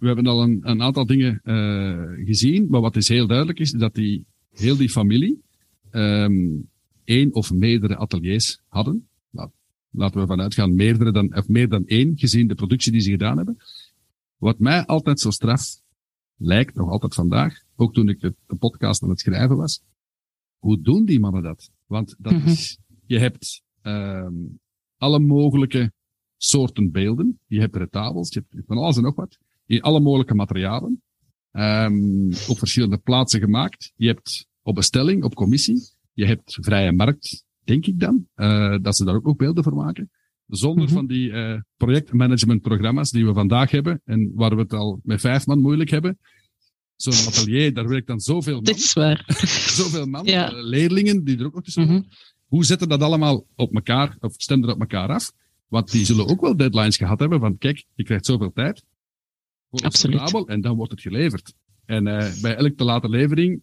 Hebben al een, een aantal dingen uh, gezien, maar wat is heel duidelijk is, dat die, heel die familie um, één of meerdere ateliers hadden. Nou, laten we vanuit gaan meerdere dan, of meer dan één, gezien de productie die ze gedaan hebben. Wat mij altijd zo straf lijkt, nog altijd vandaag, ook toen ik de, de podcast aan het schrijven was, hoe doen die mannen dat? Want dat mm -hmm. is, je hebt um, alle mogelijke soorten beelden. Je hebt retabels, je hebt van alles en nog wat. In alle mogelijke materialen. Um, op verschillende plaatsen gemaakt. Je hebt op bestelling, op commissie. Je hebt vrije markt, denk ik dan. Uh, dat ze daar ook, ook beelden voor maken. Zonder mm -hmm. van die uh, projectmanagementprogramma's die we vandaag hebben. En waar we het al met vijf man moeilijk hebben. Zo'n atelier, daar werkt dan zoveel man. Dit is waar. (laughs) zoveel man, ja. uh, leerlingen die er ook nog tussen mm -hmm. Hoe zetten dat allemaal op elkaar, of stemmen er op elkaar af? Want die zullen ook wel deadlines gehad hebben van kijk, je krijgt zoveel tijd. Absoluut. En dan wordt het geleverd. En uh, bij elke te late levering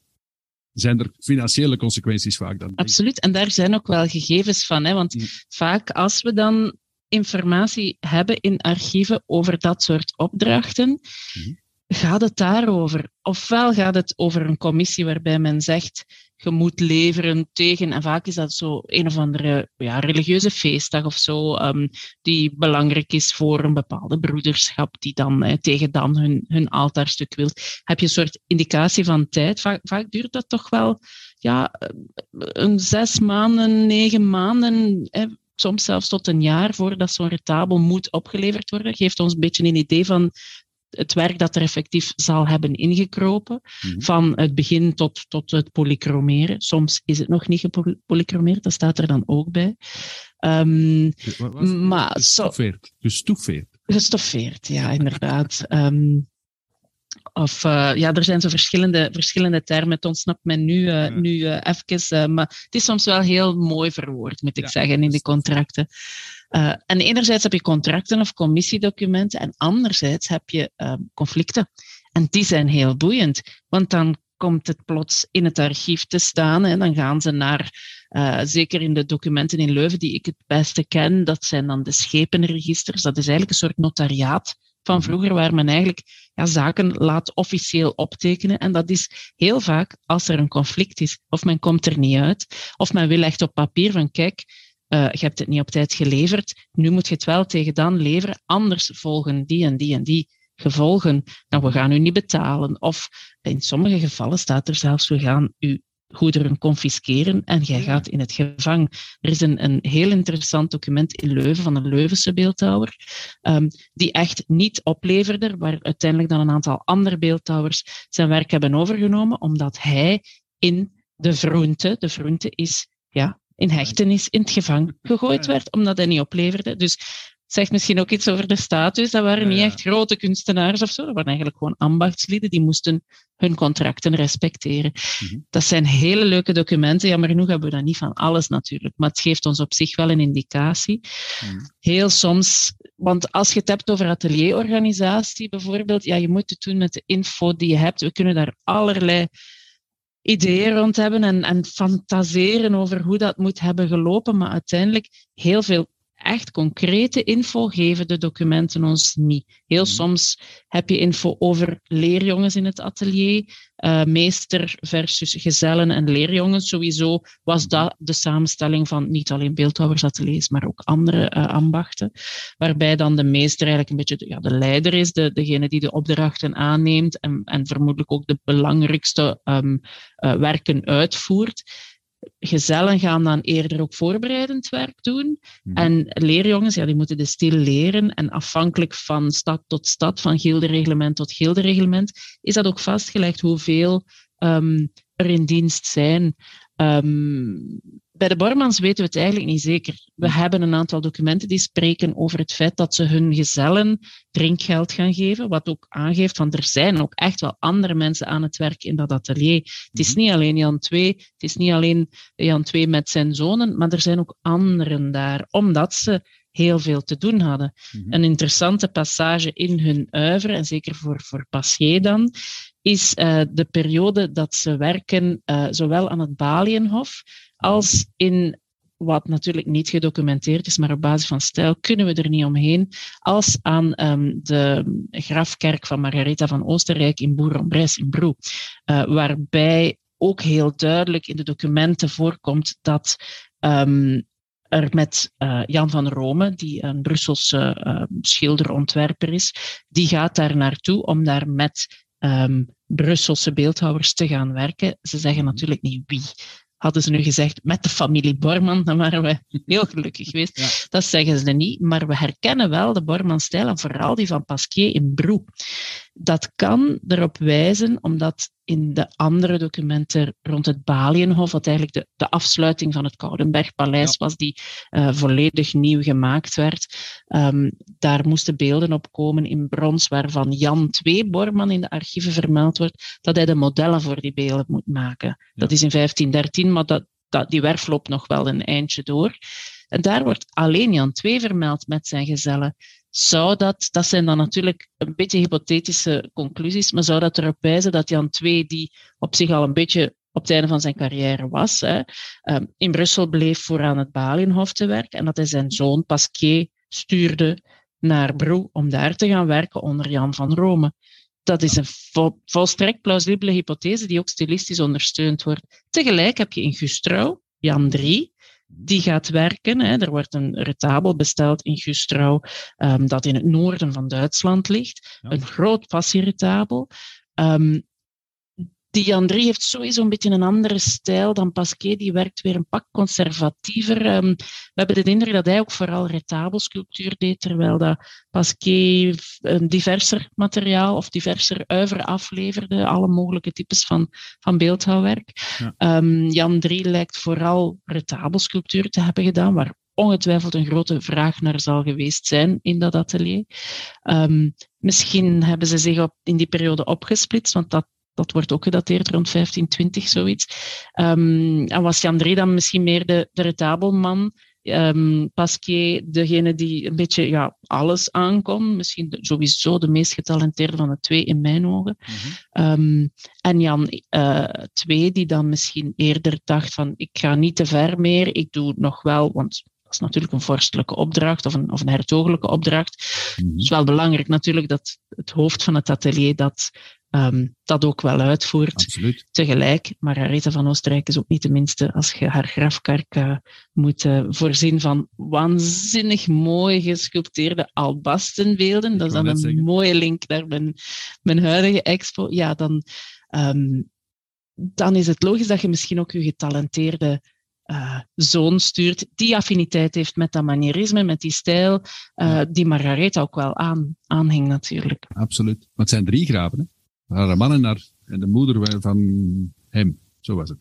zijn er financiële consequenties vaak dan. Absoluut. En daar zijn ook wel gegevens van. Hè? Want mm. vaak als we dan informatie hebben in archieven over dat soort opdrachten, mm. gaat het daarover. Ofwel gaat het over een commissie waarbij men zegt je moet leveren tegen, en vaak is dat zo een of andere ja, religieuze feestdag of zo, um, die belangrijk is voor een bepaalde broederschap, die dan eh, tegen dan hun, hun altaarstuk wil. Heb je een soort indicatie van tijd? Vaak, duurt dat toch wel ja, een zes maanden, negen maanden. Eh, soms zelfs tot een jaar voordat zo'n retabel moet opgeleverd worden. Geeft ons een beetje een idee van het werk dat er effectief zal hebben ingekropen, mm-hmm. van het begin tot, tot het polychromeren. Soms is het nog niet gepolychromeerd, dat staat er dan ook bij. Um, maar gestoffeerd. Gestoffeerd. Gestoffeerd, ja, inderdaad. um, of uh, ja, er zijn zo verschillende, verschillende termen. Het ontsnapt mij nu, uh, ja. nu uh, even. maar het is soms wel heel mooi verwoord, moet ik ja, zeggen, in die contracten. Uh, en enerzijds heb je contracten of commissiedocumenten en anderzijds heb je uh, conflicten. En die zijn heel boeiend, want dan komt het plots in het archief te staan en dan gaan ze naar, uh, zeker in de documenten in Leuven die ik het beste ken, dat zijn dan de schepenregisters. Dat is eigenlijk een soort notariaat van vroeger, waar men eigenlijk ja, zaken laat officieel optekenen. En dat is heel vaak als er een conflict is, of men komt er niet uit, of men wil echt op papier van kijk, uh, je hebt het niet op tijd geleverd, nu moet je het wel tegen dan leveren, anders volgen die en die en die gevolgen. Nou, we gaan u niet betalen. Of in sommige gevallen staat er zelfs, we gaan u goederen confisceren en jij gaat in het gevang. Er is een, een heel interessant document in Leuven van een Leuvense beeldhouwer, um, die echt niet opleverde, waar uiteindelijk dan een aantal andere beeldhouwers zijn werk hebben overgenomen, omdat hij in de vroente, de vroente is ja, in hechtenis, in het gevang gegooid werd, omdat hij niet opleverde. Dus zegt misschien ook iets over de status. Dat waren niet echt grote kunstenaars of zo. Dat waren eigenlijk gewoon ambachtslieden. Die moesten hun contracten respecteren. Mhm. Dat zijn hele leuke documenten. Jammer genoeg hebben we dat niet van alles natuurlijk. Maar het geeft ons op zich wel een indicatie. Mhm. Heel soms, want als je het hebt over atelierorganisatie bijvoorbeeld, ja, je moet het doen met de info die je hebt. We kunnen daar allerlei ideeën rond hebben en, en fantaseren over hoe dat moet hebben gelopen. Maar uiteindelijk heel veel echt concrete info geven de documenten ons niet. Heel mhm. soms heb je info over leerjongens in het atelier, uh, meester versus gezellen en leerjongens. Sowieso was mhm. dat de samenstelling van niet alleen beeldhouwersateliers, maar ook andere uh, ambachten. Waarbij dan de meester eigenlijk een beetje de, ja, de leider is, de, degene die de opdrachten aanneemt en, en vermoedelijk ook de belangrijkste um, uh, werken uitvoert gezellen gaan dan eerder ook voorbereidend werk doen. Mhm. En leerjongens, ja, die moeten de stil leren. En afhankelijk van stad tot stad, van gildereglement tot gildereglement, is dat ook vastgelegd hoeveel um, er in dienst zijn. Um, bij de Bormans weten we het eigenlijk niet zeker. We hmm. hebben een aantal documenten die spreken over het feit dat ze hun gezellen drinkgeld gaan geven, wat ook aangeeft van er zijn ook echt wel andere mensen aan het werk in dat atelier. Het is hmm. niet alleen Jan II, het is niet alleen Jan II met zijn zonen, maar er zijn ook anderen daar, omdat ze heel veel te doen hadden. Hmm. Een interessante passage in hun oeuvre, en zeker voor, voor Passier dan, is uh, de periode dat ze werken uh, zowel aan het Balienhof als in wat natuurlijk niet gedocumenteerd is, maar op basis van stijl kunnen we er niet omheen, als aan um, de grafkerk van Margaretha van Oostenrijk in Bourg-en-Bresse in Broe, uh, waarbij ook heel duidelijk in de documenten voorkomt dat um, er met uh, Jan van Rome, die een Brusselse uh, schilderontwerper is, die gaat daar naartoe om daar met um, Brusselse beeldhouwers te gaan werken. Ze zeggen mhm. natuurlijk niet wie. Hadden ze nu gezegd met de familie Borman, dan waren we (laughs) heel gelukkig geweest. Dat zeggen ze niet, maar we herkennen wel de Borman-stijl en vooral die van Pasquier in Broe. Dat kan erop wijzen, omdat in de andere documenten rond het Balienhof, wat eigenlijk de, de afsluiting van het Koudenbergpaleis was, die uh, volledig nieuw gemaakt werd, um, daar moesten beelden op komen in brons, waarvan Jan II Borman in de archieven vermeld wordt, dat hij de modellen voor die beelden moet maken. Dat is in 1513, maar dat, dat, die werf loopt nog wel een eindje door. En daar wordt alleen Jan II vermeld met zijn gezellen zou dat, dat zijn dan natuurlijk een beetje hypothetische conclusies, maar zou dat erop wijzen dat Jan II, die op zich al een beetje op het einde van zijn carrière was, hè, ehm, in Brussel bleef voor aan het Balienhof te werken en dat hij zijn zoon Pasquier stuurde naar Broe om daar te gaan werken onder Jan van Rome. Dat is een vol, volstrekt plausibele hypothese die ook stilistisch ondersteund wordt. Tegelijk heb je in Gustrouw, Jan III, die gaat werken. Hè. Er wordt een retabel besteld in Gustrouw, um, dat in het noorden van Duitsland ligt. Een groot passieretabel. Um, die Jan Drie heeft sowieso een beetje een andere stijl dan Pasquier. Die werkt weer een pak conservatiever. Um, we hebben de indruk dat hij ook vooral retabelsculptuur deed, terwijl dat Pasquier een diverser materiaal of diverser uiver afleverde. Alle mogelijke types van, van beeldhouwwerk. Ja. Um, Jan Drie lijkt vooral retabelsculptuur te hebben gedaan, waar ongetwijfeld een grote vraag naar zal geweest zijn in dat atelier. Um, misschien hebben ze zich op, in die periode opgesplitst, want dat dat wordt ook gedateerd rond 1520, zoiets. Um, en was Jan Drie dan misschien meer de, de retabelman, um, Pasquier degene die een beetje ja, alles aankon. Misschien de, sowieso de meest getalenteerde van de twee in mijn ogen. Mm -hmm. um, en Jan uh, twee die dan misschien eerder dacht van ik ga niet te ver meer, ik doe nog wel, want is natuurlijk een vorstelijke opdracht of een, of een hertogelijke opdracht. Mhm. Het is wel belangrijk natuurlijk dat het hoofd van het atelier dat, ehm, dat ook wel uitvoert. Absoluut. Tegelijk, Margaretha van Oostenrijk is ook niet de minste als je haar grafkark eh, moet eh, voorzien van waanzinnig mooi gesculpteerde albastenbeelden. Dat is dan een zeggen. mooie link naar mijn, mijn huidige expo. Ja, dan, ehm, dan is het logisch dat je misschien ook je getalenteerde eh, zoon stuurt, die affiniteit heeft met dat manierisme, met die stijl, Ja. die Margaretha ook wel aan, aanhing natuurlijk. Absoluut. Maar het zijn drie graven, hè? Haar man en, haar, en de moeder van hem. Zo was het.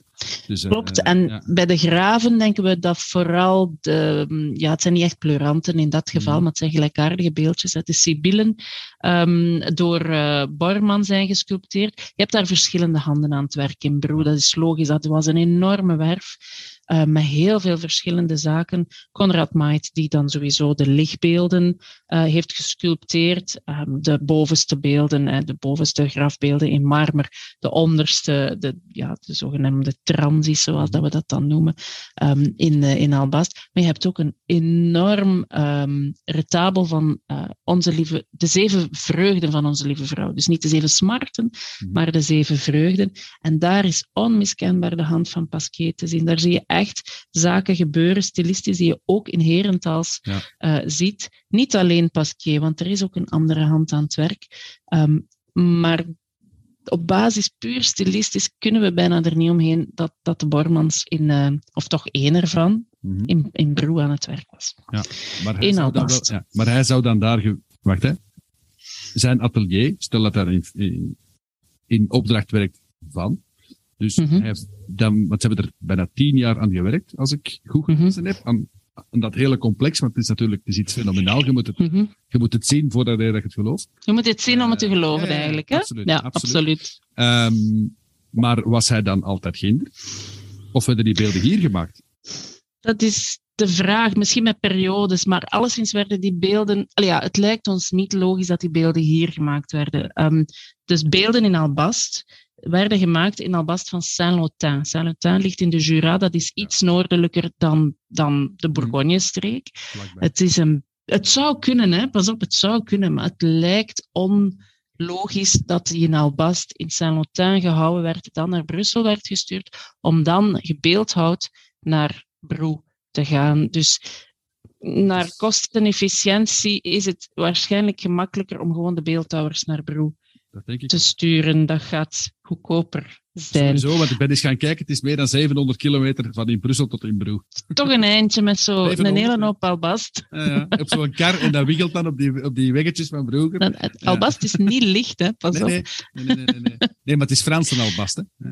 Dus, eh, Klopt. En ja. bij de graven denken we dat vooral de. mm, Ja, het zijn niet echt pleuranten in dat geval, Mhm. maar het zijn gelijkaardige beeldjes. Dat de Sibyllen ehm, door eh, Borman zijn gesculpteerd. Je hebt daar verschillende handen aan het werk in Broe. Dat is logisch. Dat was een enorme werf. Eh, met heel veel verschillende zaken. Conrad Mait, die dan sowieso de lichtbeelden eh, heeft gesculpteerd. Ehm, de bovenste beelden, eh, de bovenste grafbeelden in marmer. De onderste, de, ja, de zogenaamde transies, zoals dat we dat dan noemen, ehm, in, in Albast. Maar je hebt ook een enorm ehm, retabel van onze lieve, de zeven vreugden van onze lieve vrouw. Dus niet de zeven smarten, Mhm. maar de zeven vreugden. En daar is onmiskenbaar de hand van Pasquier te zien. Daar zie je echt zaken gebeuren, stilistisch, die je ook in Herentals Ja. eh, ziet. Niet alleen Pasquier, want er is ook een andere hand aan het werk. Ehm, maar op basis puur stilistisch kunnen we bijna er niet omheen dat, dat de Bormans in, eh, of toch één ervan, Mhm. in, in Broe aan het werk was. Maar hij, in zou dan wel, Albast. ja, maar hij zou dan daar... Wacht, hè. Zijn atelier, stel dat hij in, in, in opdracht werkt van. Dus Mhm. hij heeft dan, want ze hebben er bijna tien jaar aan gewerkt, als ik goed Mhm. gelezen heb. Aan, aan dat hele complex, want het is natuurlijk het is iets fenomenaal. Je moet het, Mhm. je moet het zien voordat je het gelooft. Je moet dit zien om het te Eh, geloven, eigenlijk. Hè? absoluut, ja, absoluut. absoluut. Ehm, maar was hij dan altijd ginder? Of werden die beelden hier gemaakt? Dat is de vraag, misschien met periodes, maar alleszins werden die beelden. Ja, het lijkt ons niet logisch dat die beelden hier gemaakt werden. Ehm, dus beelden in Albast werden gemaakt in Albast van Saint-Lotin. Saint-Lotin ligt in de Jura, dat is iets noordelijker dan, dan de Bourgogne-streek. Vlakbij. Het, is een, het zou kunnen, hè? pas op, het zou kunnen, maar het lijkt onlogisch dat die in Albast in Saint-Lotin gehouden werd, dan naar Brussel werd gestuurd, om dan gebeeldhouwd naar Broe te gaan. Dus naar kostenefficiëntie is het waarschijnlijk gemakkelijker om gewoon de beeldhouwers naar Broe Dat denk ik. te sturen. Dat gaat goedkoper zijn. Sowieso, want ik ben eens gaan kijken. Het is meer dan 700 kilometer van in Brussel tot in Broe. Toch een eindje met zo een 700, hele hoop Albast. Ja, ja. Op zo'n kar en dat wiegelt dan op die, op die weggetjes van. Dan- het Albast is niet licht, hè? pas Nee, op. nee, nee, nee, nee, nee. Nee, maar het is Frans en Albast, hè.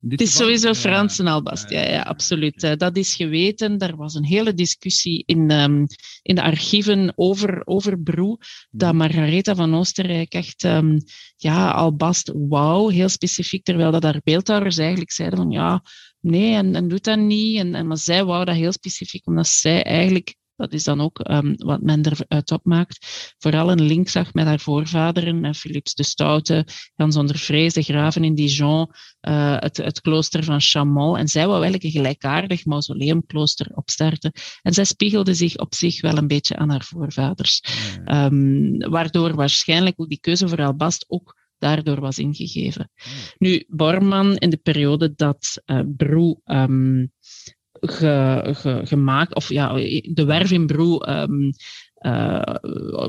Dit Het is sowieso Frans en Albast. ja, Ja, ja, ja. absoluut. Eh, Dat is geweten. Er was een hele discussie in, ehm, in de archieven over, over Broe. Dat Margaretha van Oostenrijk echt, ehm, ja, Albast, wauw, heel specifiek. Terwijl dat haar beeldhouwers eigenlijk zeiden van, ja, nee, en, en doet dat niet. En, en, maar zij wou dat heel specifiek, omdat zij eigenlijk, dat is dan ook ehm, wat men eruit opmaakt, vooral een link zag met haar voorvaderen, eh, Philips de Stoute, Jan zonder Vrees, de graven in Dijon, eh, het, het klooster van Chamol. En zij wou eigenlijk een gelijkaardig mausoleumklooster opstarten. En zij spiegelde zich op zich wel een beetje aan haar voorvaders. Ja. Ehm, waardoor waarschijnlijk ook die keuze voor Albast ook daardoor was ingegeven. Nu, Bormann in de periode dat eh Broe ehm, ge- ge- gemaakt, of ja, de werf in Broe ehm, eh,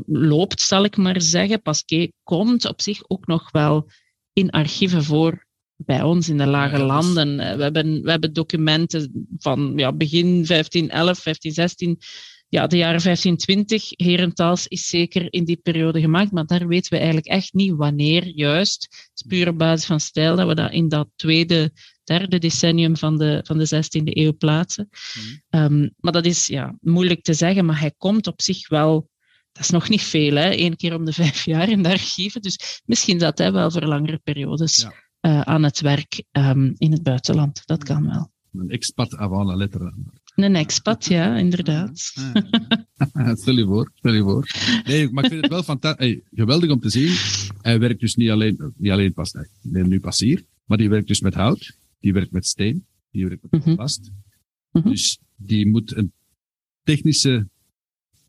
loopt, zal ik maar zeggen. Pasquier komt op zich ook nog wel in archieven voor bij ons in de Lage Ja, Landen. Eh, We, hebben, we hebben documenten van ja, begin 1511, 1516 ja, de jaren 1520, Herentals is zeker in die periode gemaakt, maar daar weten we eigenlijk echt niet wanneer juist. Het is puur op basis van stijl dat we dat in dat tweede, derde decennium van de, van de 16e eeuw plaatsen. Ehm, maar dat is ja, moeilijk te zeggen, maar hij komt op zich wel. Dat is nog niet veel, hè? Eén keer om de (laughs) vijf jaar in de archieven. Dus misschien zat hij wel voor langere periodes Ja. eh, aan het werk ehm, in het buitenland. Dat kan wel. Een expat avant la lettre. Een expat, ja, inderdaad. Ah, (laughs) stel je voor, stel je voor. Nee, maar ik vind het wel fantastisch. Hey, geweldig om te zien. Hij werkt dus niet alleen, niet alleen pas, nee, nu pas hier, maar die werkt dus met hout, die werkt met steen, die werkt met Mhm. plast. Mhm. Dus die moet een technische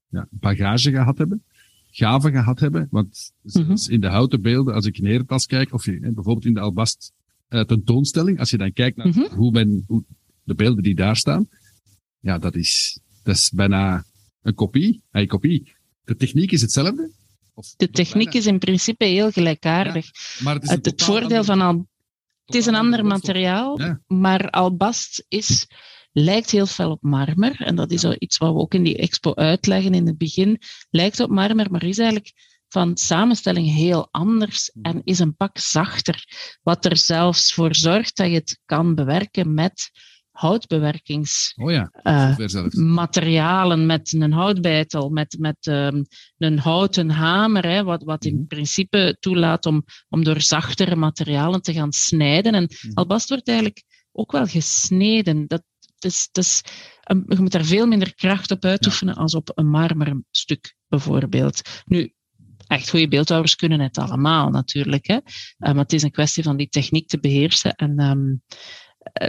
ja, bagage gehad hebben, gaven gehad hebben. Want Mhm. in de houten beelden, als ik in Herentals kijk, of je, bijvoorbeeld in de Albast eh, tentoonstelling, als je dan kijkt naar Mhm. hoe men, hoe, de beelden die daar staan, ja, dat is, dat is bijna een kopie. Een kopie. De techniek is hetzelfde. De techniek is in principe heel gelijkaardig. maar het Het, voordeel van al, het is een ander materiaal, Ja. maar albast is, lijkt heel fel op marmer. En dat is Ja. al iets wat we ook in die expo uitleggen in het begin. Lijkt op marmer, maar is eigenlijk van samenstelling heel anders Mhm. en is een pak zachter. Wat er zelfs voor zorgt dat je het kan bewerken met houtbewerkingsmaterialen, Oh ja, Eh, met een houtbijtel, met, met ehm, een houten hamer, hè, wat, wat in Mhm. principe toelaat om, om door zachtere materialen te gaan snijden. En Mhm. albast wordt eigenlijk ook wel gesneden. Dat, dat is, een- je moet daar veel minder kracht op uitoefenen als op een marmeren stuk, bijvoorbeeld. Nu, echt goede beeldhouwers kunnen het allemaal natuurlijk. Hè? Eh, maar het is een kwestie van die techniek te beheersen. En ehm, eh,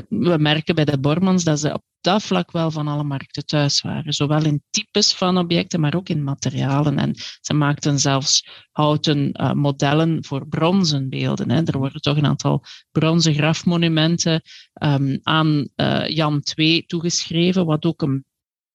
we merken bij de Bormans dat ze op dat vlak wel van alle markten thuis waren. Zowel in types van objecten, maar ook in materialen. En ze maakten zelfs houten eh, modellen voor bronzen beelden. Hè. Er worden toch een aantal bronzen grafmonumenten ehm, aan eh, Jan II toegeschreven, wat ook een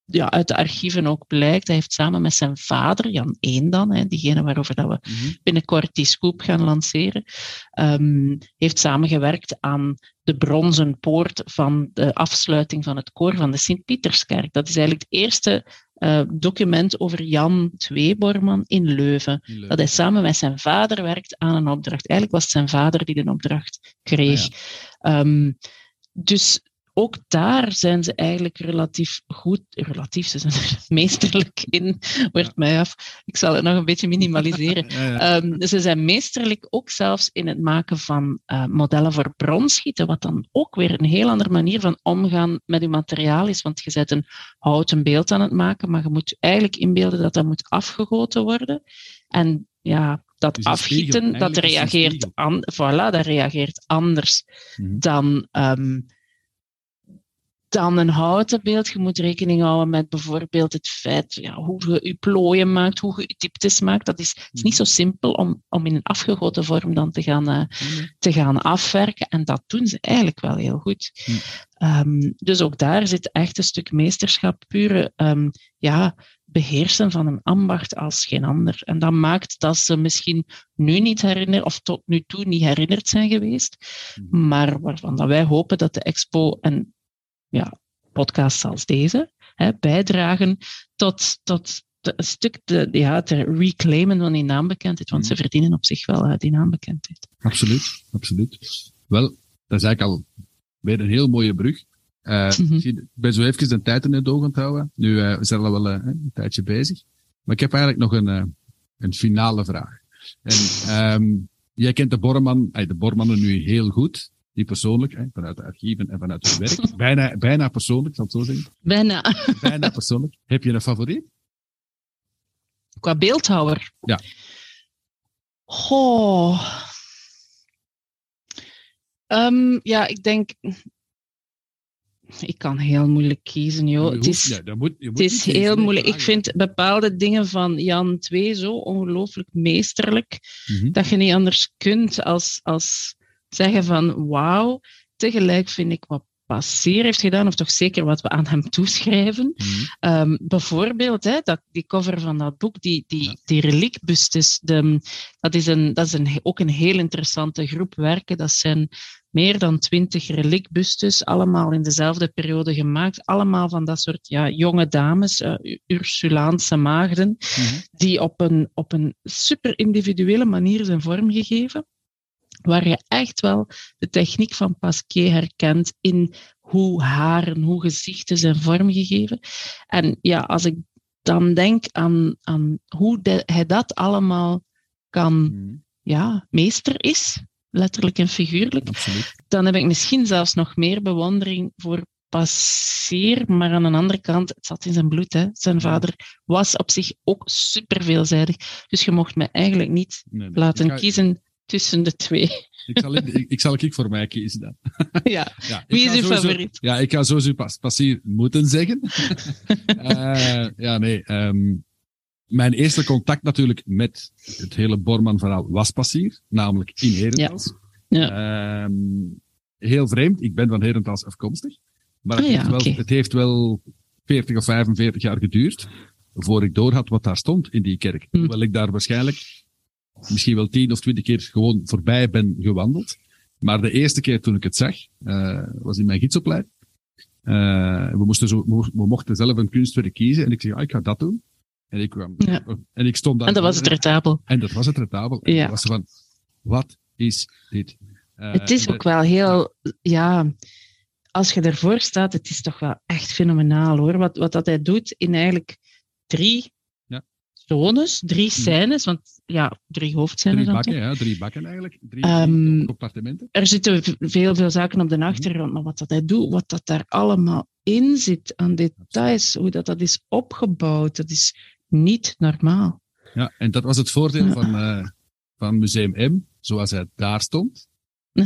ja, uit de archieven ook blijkt. Hij heeft samen met zijn vader, Jan I dan, hè, diegene waarover dat we Mhm. binnenkort die scoop gaan lanceren, ehm, heeft samengewerkt aan de bronzen poort van de afsluiting van het koor van de Sint-Pieterskerk. Dat is eigenlijk het eerste eh, document over Jan II Borman in Leuven. In Leuven. Dat hij samen met zijn vader werkt aan een opdracht. Eigenlijk was het zijn vader die de opdracht kreeg. Ah, Ehm, dus ook daar zijn ze eigenlijk relatief goed, relatief, ze zijn er (laughs) meesterlijk in, wordt mij af. Ik zal het nog een beetje minimaliseren. (laughs) Ja, ja. Ehm, ze zijn meesterlijk ook zelfs in het maken van eh, modellen voor bronschieten, wat dan ook weer een heel andere manier van omgaan met je materiaal is. Want je zet een houten beeld aan het maken, maar je moet eigenlijk inbeelden dat dat moet afgegoten worden. En ja, dat Dus afgieten, dat reageert, an, voilà, dat reageert anders Mhm. dan, ehm, dan een houten beeld. Je moet rekening houden met bijvoorbeeld het feit ja, hoe je je plooien maakt, hoe je je dieptes maakt. Dat is, het is niet zo simpel om, om in een afgegoten vorm dan te gaan, eh, te gaan afwerken. En dat doen ze eigenlijk wel heel goed. Hm. Ehm, dus ook daar zit echt een stuk meesterschap, pure ehm, ja, beheersen van een ambacht als geen ander. En dat maakt dat ze misschien nu niet herinneren, of tot nu toe niet herinnerd zijn geweest, Hm. maar waarvan dat wij hopen dat de expo en ja, podcasts als deze hè, bijdragen tot, tot de- een stuk de, ja, het reclaimen van die naambekendheid, want ze verdienen op zich wel eh, die naambekendheid. Absoluut, absoluut. Wel, dat is eigenlijk al weer een heel mooie brug. Mhm. ik ben zo even de tijd in het oog aan het houden. Nu, eh, we zijn al wel eh, een tijdje bezig. Maar ik heb eigenlijk nog een, een finale vraag. En ehm, jij kent de Borman, de Bormannen nu heel goed. Die persoonlijk, hè, vanuit de archieven en vanuit het werk. (laughs) bijna, bijna persoonlijk, zal ik zo zeggen. Bijna. (laughs) Bijna persoonlijk. Heb je een favoriet? Qua beeldhouwer. Ja. Goh. Ehm, ja, ik denk. Ik kan heel moeilijk kiezen, joh. Het is, ja, dat moet, je moet het is heel moeilijk. Ik vragen. vind bepaalde dingen van Jan II zo ongelooflijk meesterlijk Mhm. dat je niet anders kunt als, als zeggen van wauw. Tegelijk vind ik wat Passeer heeft gedaan, of toch zeker wat we aan hem toeschrijven. Mhm. Ehm, bijvoorbeeld, hè, dat, die cover van dat boek, die, die, Ja. die reliekbustes, de, dat is, een, dat is een, ook een heel interessante groep werken. Dat zijn meer dan twintig reliekbustes, allemaal in dezelfde periode gemaakt. Allemaal van dat soort ja, jonge dames, eh, Ursulaanse maagden, Mhm. die op een, op een super individuele manier zijn vormgegeven. Waar je echt wel de techniek van Pasquier herkent in hoe haren, hoe gezichten zijn vormgegeven. En ja, als ik dan denk aan, aan hoe de- hij dat allemaal kan, Mhm. ja, meester is, letterlijk en figuurlijk, Absoluut. dan heb ik misschien zelfs nog meer bewondering voor Passeer, maar aan de andere kant, het zat in zijn bloed. Hè. Zijn vader was op zich ook super veelzijdig. Dus je mocht me eigenlijk niet Nee, nee. laten kiezen tussen de twee. Ik zal, ik, ik zal ik voor mij kiezen dan. (laughs) Ja, Ja, wie is uw sowieso- favoriet? Ja, ik ga sowieso pas, Passier moeten zeggen. (laughs) Eh, ja, nee. ehm, mijn eerste contact natuurlijk met het hele Borman-verhaal was Passier, namelijk in Herentals. Ehm, heel vreemd, ik ben van Herentals afkomstig. Maar het, Ah ja, heeft wel, het heeft wel 40 of 45 jaar geduurd voor ik doorhad wat daar stond in die kerk. Hm. Hoewel ik daar waarschijnlijk misschien wel 10 of 20 keer gewoon voorbij ben gewandeld. Maar de eerste keer toen ik het zag, eh, was in mijn gidsopleiding. Eh, we, moesten zo, we mochten zelf een kunstwerk kiezen en ik zei, ah, ik ga dat doen. En ik, kwam, Ja. en ik stond daar. En dat was het retabel. En dat was het retabel. En Ja. ik was van, wat is dit? Eh, Het is ook wel heel, ja, als je ervoor staat, het is toch wel echt fenomenaal hoor. Wat, wat dat hij doet in eigenlijk drie. Zones, drie scènes, want ja, drie hoofdscènes Drie dan bakken, toch. ja, drie bakken eigenlijk. Drie, Ehm, drie compartimenten. Er zitten veel, veel zaken op de achtergrond, maar wat dat hij doet, wat dat daar allemaal in zit aan details, hoe dat, dat is opgebouwd, dat is niet normaal. Ja, en dat was het voordeel van, eh, van Museum M, zoals hij daar stond. (laughs)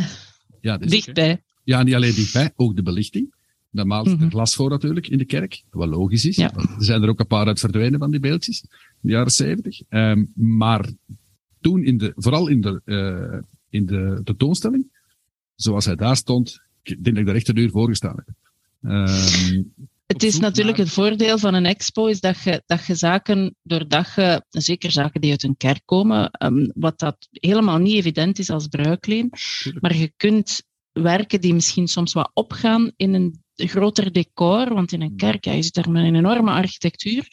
Ja. Dichtbij. Ja, niet alleen dichtbij, ook de belichting. Daar maalt ze Mhm. er glas voor natuurlijk in de kerk, wat logisch is. Ja. Er zijn er ook een paar uit verdwenen van die beeldjes, de jaren zeventig. Ehm, maar toen, in de, vooral in de, eh, in de tentoonstelling, zoals hij daar stond, ik denk dat ik daar echt een uur voor gestaan heb. Ehm, Het is natuurlijk naar- het voordeel van een expo, is dat je, dat je zaken, doordat je, zeker zaken die uit een kerk komen, ehm, wat dat helemaal niet evident is als bruikleen, maar je kunt werken die misschien soms wat opgaan in een groter decor, want in een kerk, ja, je zit daar met een enorme architectuur,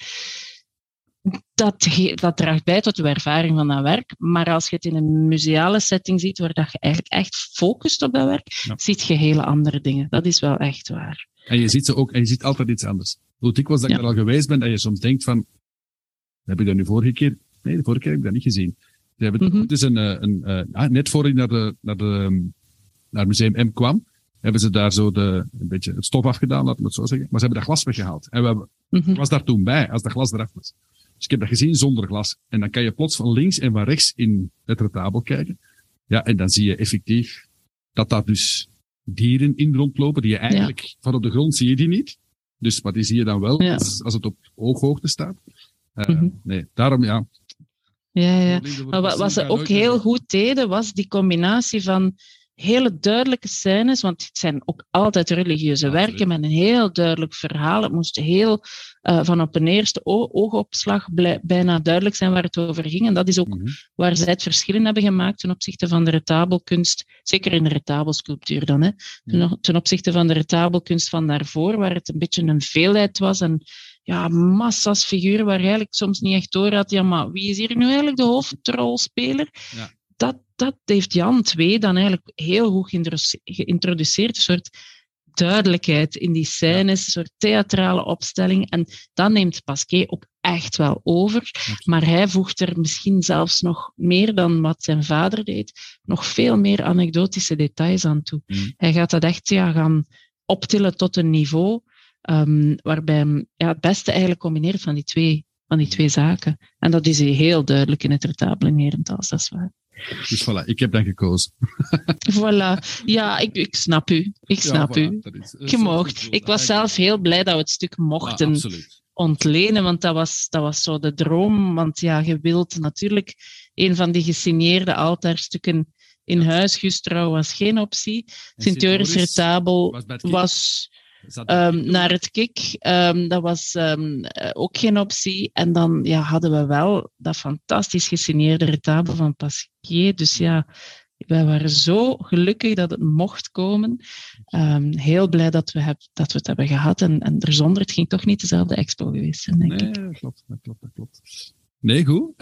dat, dat draagt bij tot de ervaring van dat werk. Maar als je het in een museale setting ziet, waar dat je eigenlijk echt focust op dat werk, Ja. ziet je hele andere dingen. Dat is wel echt waar. En je ziet ze ook, en je ziet altijd iets anders. Hoe dikwijls dat ik Ja. er al geweest ben, en je soms denkt van, heb ik dat nu vorige keer? Nee, de vorige keer heb ik dat niet gezien. Ze hebben, Mhm. Het is een, eh, een, eh, ah, net voor ik naar, de, naar, de, ehm, naar Museum M kwam, hebben ze daar zo de, een beetje het stof afgedaan, laten we het zo zeggen. Maar ze hebben dat glas weggehaald. En we hebben, Mhm. ik was daar toen bij, als dat glas eraf was. Dus ik heb dat gezien zonder glas. En dan kan je plots van links en van rechts in het retabel kijken. Ja, en dan zie je effectief dat daar dus dieren in rondlopen die je eigenlijk van op de grond zie je die niet. Dus, die zie je dan wel Ja. als, als het op ooghoogte staat. Eh, Mhm. Nee, daarom ja. Ja, ja. Maar wat, wat ze ook heel goed deden, was die combinatie van hele duidelijke scènes, want het zijn ook altijd religieuze werken met een heel duidelijk verhaal. Het moest heel eh, van op een eerste oogopslag bijna duidelijk zijn waar het over ging. En dat is ook Mhm. waar zij het verschil in hebben gemaakt ten opzichte van de retabelkunst, zeker in de retabelsculptuur dan, hè, ten, ten opzichte van de retabelkunst van daarvoor, waar het een beetje een veelheid was en ja, massa's figuren waar je eigenlijk soms niet echt door had, ja, maar wie is hier nu eigenlijk de hoofdrolspeler? Ja. Dat, dat heeft Jan II dan eigenlijk heel goed geïntroduce- geïntroduceerd, een soort duidelijkheid in die scènes, een soort theatrale opstelling. En dat neemt Pasquier ook echt wel over. Maar hij voegt er misschien zelfs nog meer dan wat zijn vader deed, nog veel meer anekdotische details aan toe. Mm. Hij gaat dat echt ja, gaan optillen tot een niveau ehm, waarbij hij ja, het beste eigenlijk combineert van die, twee, van die twee zaken. En dat is heel duidelijk in het retabel in Herentals, dat is waar. Dus voilà, ik heb dan gekozen. (laughs) Voilà. Ja, ik, ik snap u. Ik snap Ja, voilà, u. is- Je mocht. goed, Ik was dank zelf heel blij dat we het stuk mochten Ah, ontlenen, want dat was, dat was zo de droom. Want ja, je wilt natuurlijk een van die gesigneerde altaarstukken in huis. Gustrouw was geen optie. Sint-Joris retabel was Kik naar het Kik. Ehm, dat was ehm, eh, ook geen optie. En dan ja, hadden we wel dat fantastisch gesigneerde retabel van Pasquier. Dus ja, wij waren zo gelukkig dat het mocht komen. Heel blij dat we, heb, dat we het hebben gehad. En, en er zonder het ging toch niet dezelfde expo geweest zijn, denk Nee, ik. dat klopt, dat klopt, dat klopt. Nee, goed.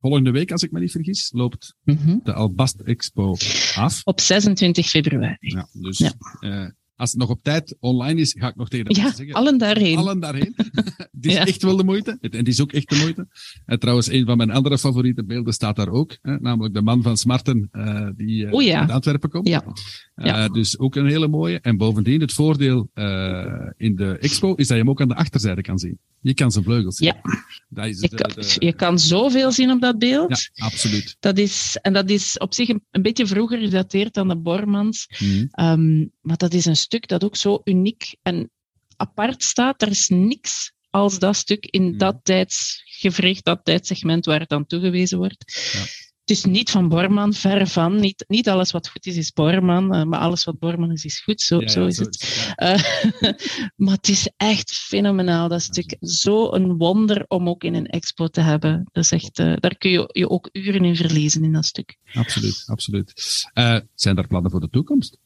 Volgende week, als ik me niet vergis, loopt Mhm. de Albast Expo af. Op 26 februari. Ja, dus Ja. eh, als het nog op tijd online is, ga ik nog tegen de Ja, zeggen. allen daarheen. Allen daarheen. (laughs) het is Ja. echt wel de moeite. Het, en het is ook echt de moeite. En trouwens, een van mijn andere favoriete beelden staat daar ook. Hè, namelijk de man van Smarten, eh, die O ja. uit Antwerpen komt. Ja. Eh, Ja. Dus ook een hele mooie. En bovendien, het voordeel in de expo is dat je hem ook aan de achterzijde kan zien. Je kan zijn vleugels zien. Ja. (laughs) Dat is Je kan, de- je kan zoveel zien op dat beeld. ja, absoluut. Dat is, en dat is op zich een, een beetje vroeger gedateerd dan de Bormans. Ehm, maar dat is een stuk dat ook zo uniek en apart staat. Er is niks als dat stuk in Mhm. dat tijdsgevricht, dat tijdsegment waar het aan toegewezen wordt. Ja. Het is niet van Borman, ver van. Niet, niet alles wat goed is, is Borman. eh, maar alles wat Borman is, is goed. Zo, Ja, zo is zo het. Eh, (laughs) maar het is echt fenomenaal, dat stuk. Zo een wonder om ook in een expo te hebben. Dat is echt, eh, daar kun je je ook uren in verliezen in dat stuk. Absoluut, absoluut. Zijn er plannen voor de toekomst?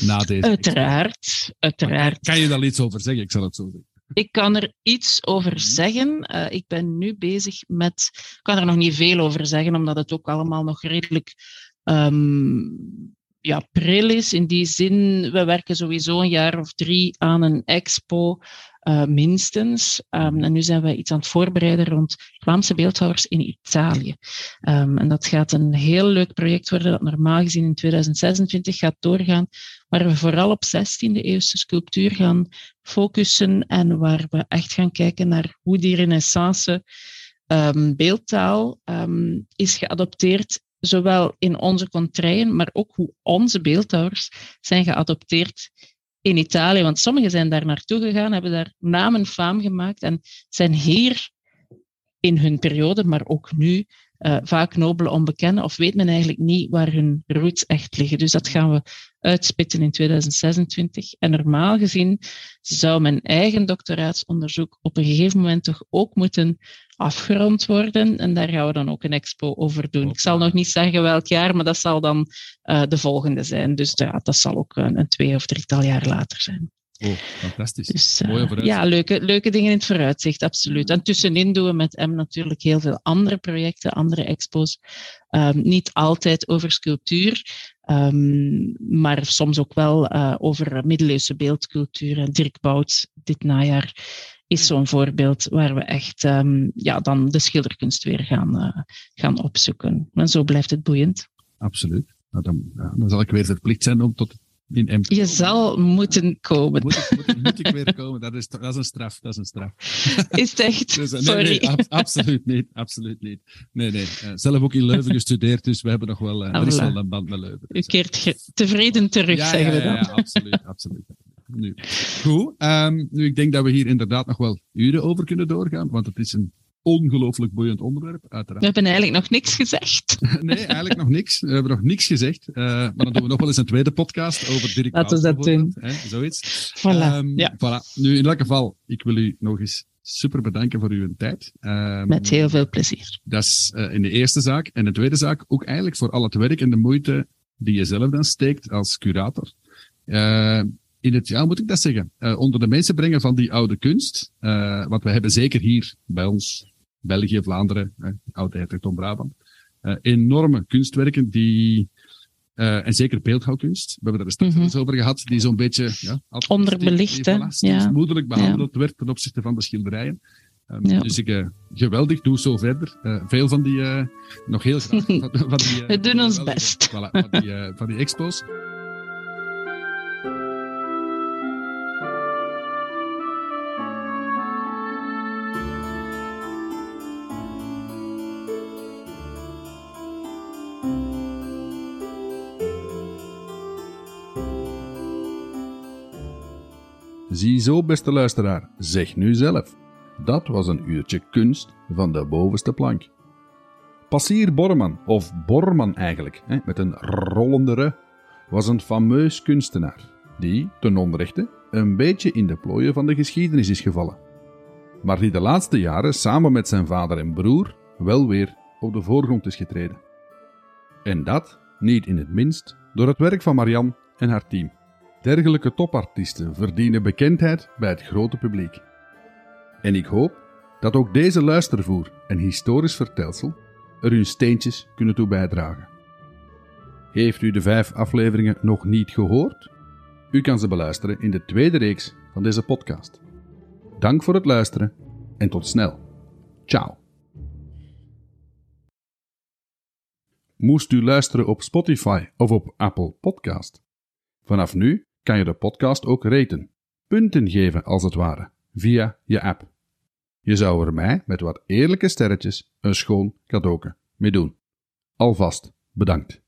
Na deze Uiteraard, uiteraard. Kan je daar iets over zeggen? Ik zal het zo zeggen. Ik kan er iets over Mhm. zeggen. Eh, ik ben nu bezig met. Ik kan er nog niet veel over zeggen, omdat het ook allemaal nog redelijk ehm, ja, pril is. In die zin, we werken sowieso een jaar of drie aan een expo, eh, minstens. Ehm, en nu zijn we iets aan het voorbereiden rond Vlaamse beeldhouwers in Italië. Ehm, en dat gaat een heel leuk project worden, dat normaal gezien in 2026 gaat doorgaan, waar we vooral op 16e-eeuwse sculptuur gaan focussen en waar we echt gaan kijken naar hoe die renaissance ehm, beeldtaal is geadopteerd, zowel in onze contraien, maar ook hoe onze beeldhouwers zijn geadopteerd in Italië. Want sommigen zijn daar naartoe gegaan, hebben daar naam en faam gemaakt en zijn hier in hun periode, maar ook nu, eh, vaak nobele onbekenden, of weet men eigenlijk niet waar hun roots echt liggen. Dus dat gaan we uitspitten in 2026. En normaal gezien zou mijn eigen doctoraatsonderzoek op een gegeven moment toch ook moeten afgerond worden. En daar gaan we dan ook een expo over doen. Ik zal nog niet zeggen welk jaar, maar dat zal dan eh, de volgende zijn. Dus ja, dat zal ook een, een twee of drietal jaar later zijn. Oh, fantastisch. Dus, eh, Mooie vooruitzicht. ja, leuke, leuke dingen in het vooruitzicht, absoluut. En tussenin doen we met M natuurlijk heel veel andere projecten, andere expos. Ehm, niet altijd over sculptuur, ehm, maar soms ook wel eh, over middeleeuwse beeldcultuur. En Dirk Bouts dit najaar is zo'n voorbeeld waar we echt ehm, ja, dan de schilderkunst weer gaan, eh, gaan opzoeken. En zo blijft het boeiend. Absoluut. Nou, dan, ja, dan zal ik weer verplicht zijn om tot in M te Je zal moeten komen. Moet ik, moet, ik- moet ik weer komen? Dat is, dat is een straf. Dat is een straf. Is het echt? Dus, nee, Sorry. nee, ab- absoluut niet. Absoluut niet. Nee, nee. Eh, zelf ook in Leuven (laughs) gestudeerd, dus we hebben nog wel, eh, er is wel een band met Leuven. U Dus, eh, keert tevreden terug, ja, zeggen we dan. ja, ja, absoluut, absoluut. Nu, goed. ehm, nu, ik denk dat we hier inderdaad nog wel uren over kunnen doorgaan, want het is een ongelooflijk boeiend onderwerp, We uiteraard. hebben eigenlijk nog niks gezegd. (laughs) Nee, eigenlijk nog niks. We hebben nog niks gezegd. eh, maar dan doen we nog wel eens een tweede podcast over Dirk Laten we dat bijvoorbeeld, Hè, zoiets. Voilà. Ehm, ja, voilà. Nu, in elk geval, ik wil u nog eens super bedanken voor uw tijd. Ehm, met heel veel plezier. Dat is eh, in de eerste zaak. En de tweede zaak, ook eigenlijk voor al het werk en de moeite die je zelf dan steekt als curator. Eh, in het, ja, moet ik dat zeggen? Onder de mensen brengen van die oude kunst. Eh, want we hebben zeker hier bij ons, België, Vlaanderen, eh, oude hertogdom Brabant, enorme kunstwerken die, eh, en zeker beeldhouwkunst, we hebben daar straks Mhm. eens over gehad, die zo'n beetje ja, Onderbelicht, hè? Ja. behandeld werd ten opzichte van de schilderijen. Ehm, Ja. Dus ik, eh, geweldig, doe zo verder. Eh, veel van die, nog heel graag. (laughs) Van, van die, We doen ons best. Voilà, van die, van die expos. Ziezo, beste luisteraar, zeg nu zelf. Dat was een uurtje kunst van de bovenste plank. Passier Borman, of Borman eigenlijk, met een rollende re, was een fameus kunstenaar, die, ten onrechte, een beetje in de plooien van de geschiedenis is gevallen. Maar die de laatste jaren samen met zijn vader en broer wel weer op de voorgrond is getreden. En dat, niet in het minst, door het werk van Marianne en haar team. Dergelijke topartiesten verdienen bekendheid bij het grote publiek. En ik hoop dat ook deze luistervoer en historisch vertelsel er hun steentjes kunnen toe bijdragen. Heeft u de vijf afleveringen nog niet gehoord? U kan ze beluisteren in de tweede reeks van deze podcast. Dank voor het luisteren en tot snel. Ciao. Moest u luisteren op Spotify of op Apple Podcast? Vanaf nu kan je de podcast ook raten, punten geven als het ware, via je app. Je zou er mij met wat eerlijke sterretjes een schoon cadeauke mee doen. Alvast bedankt.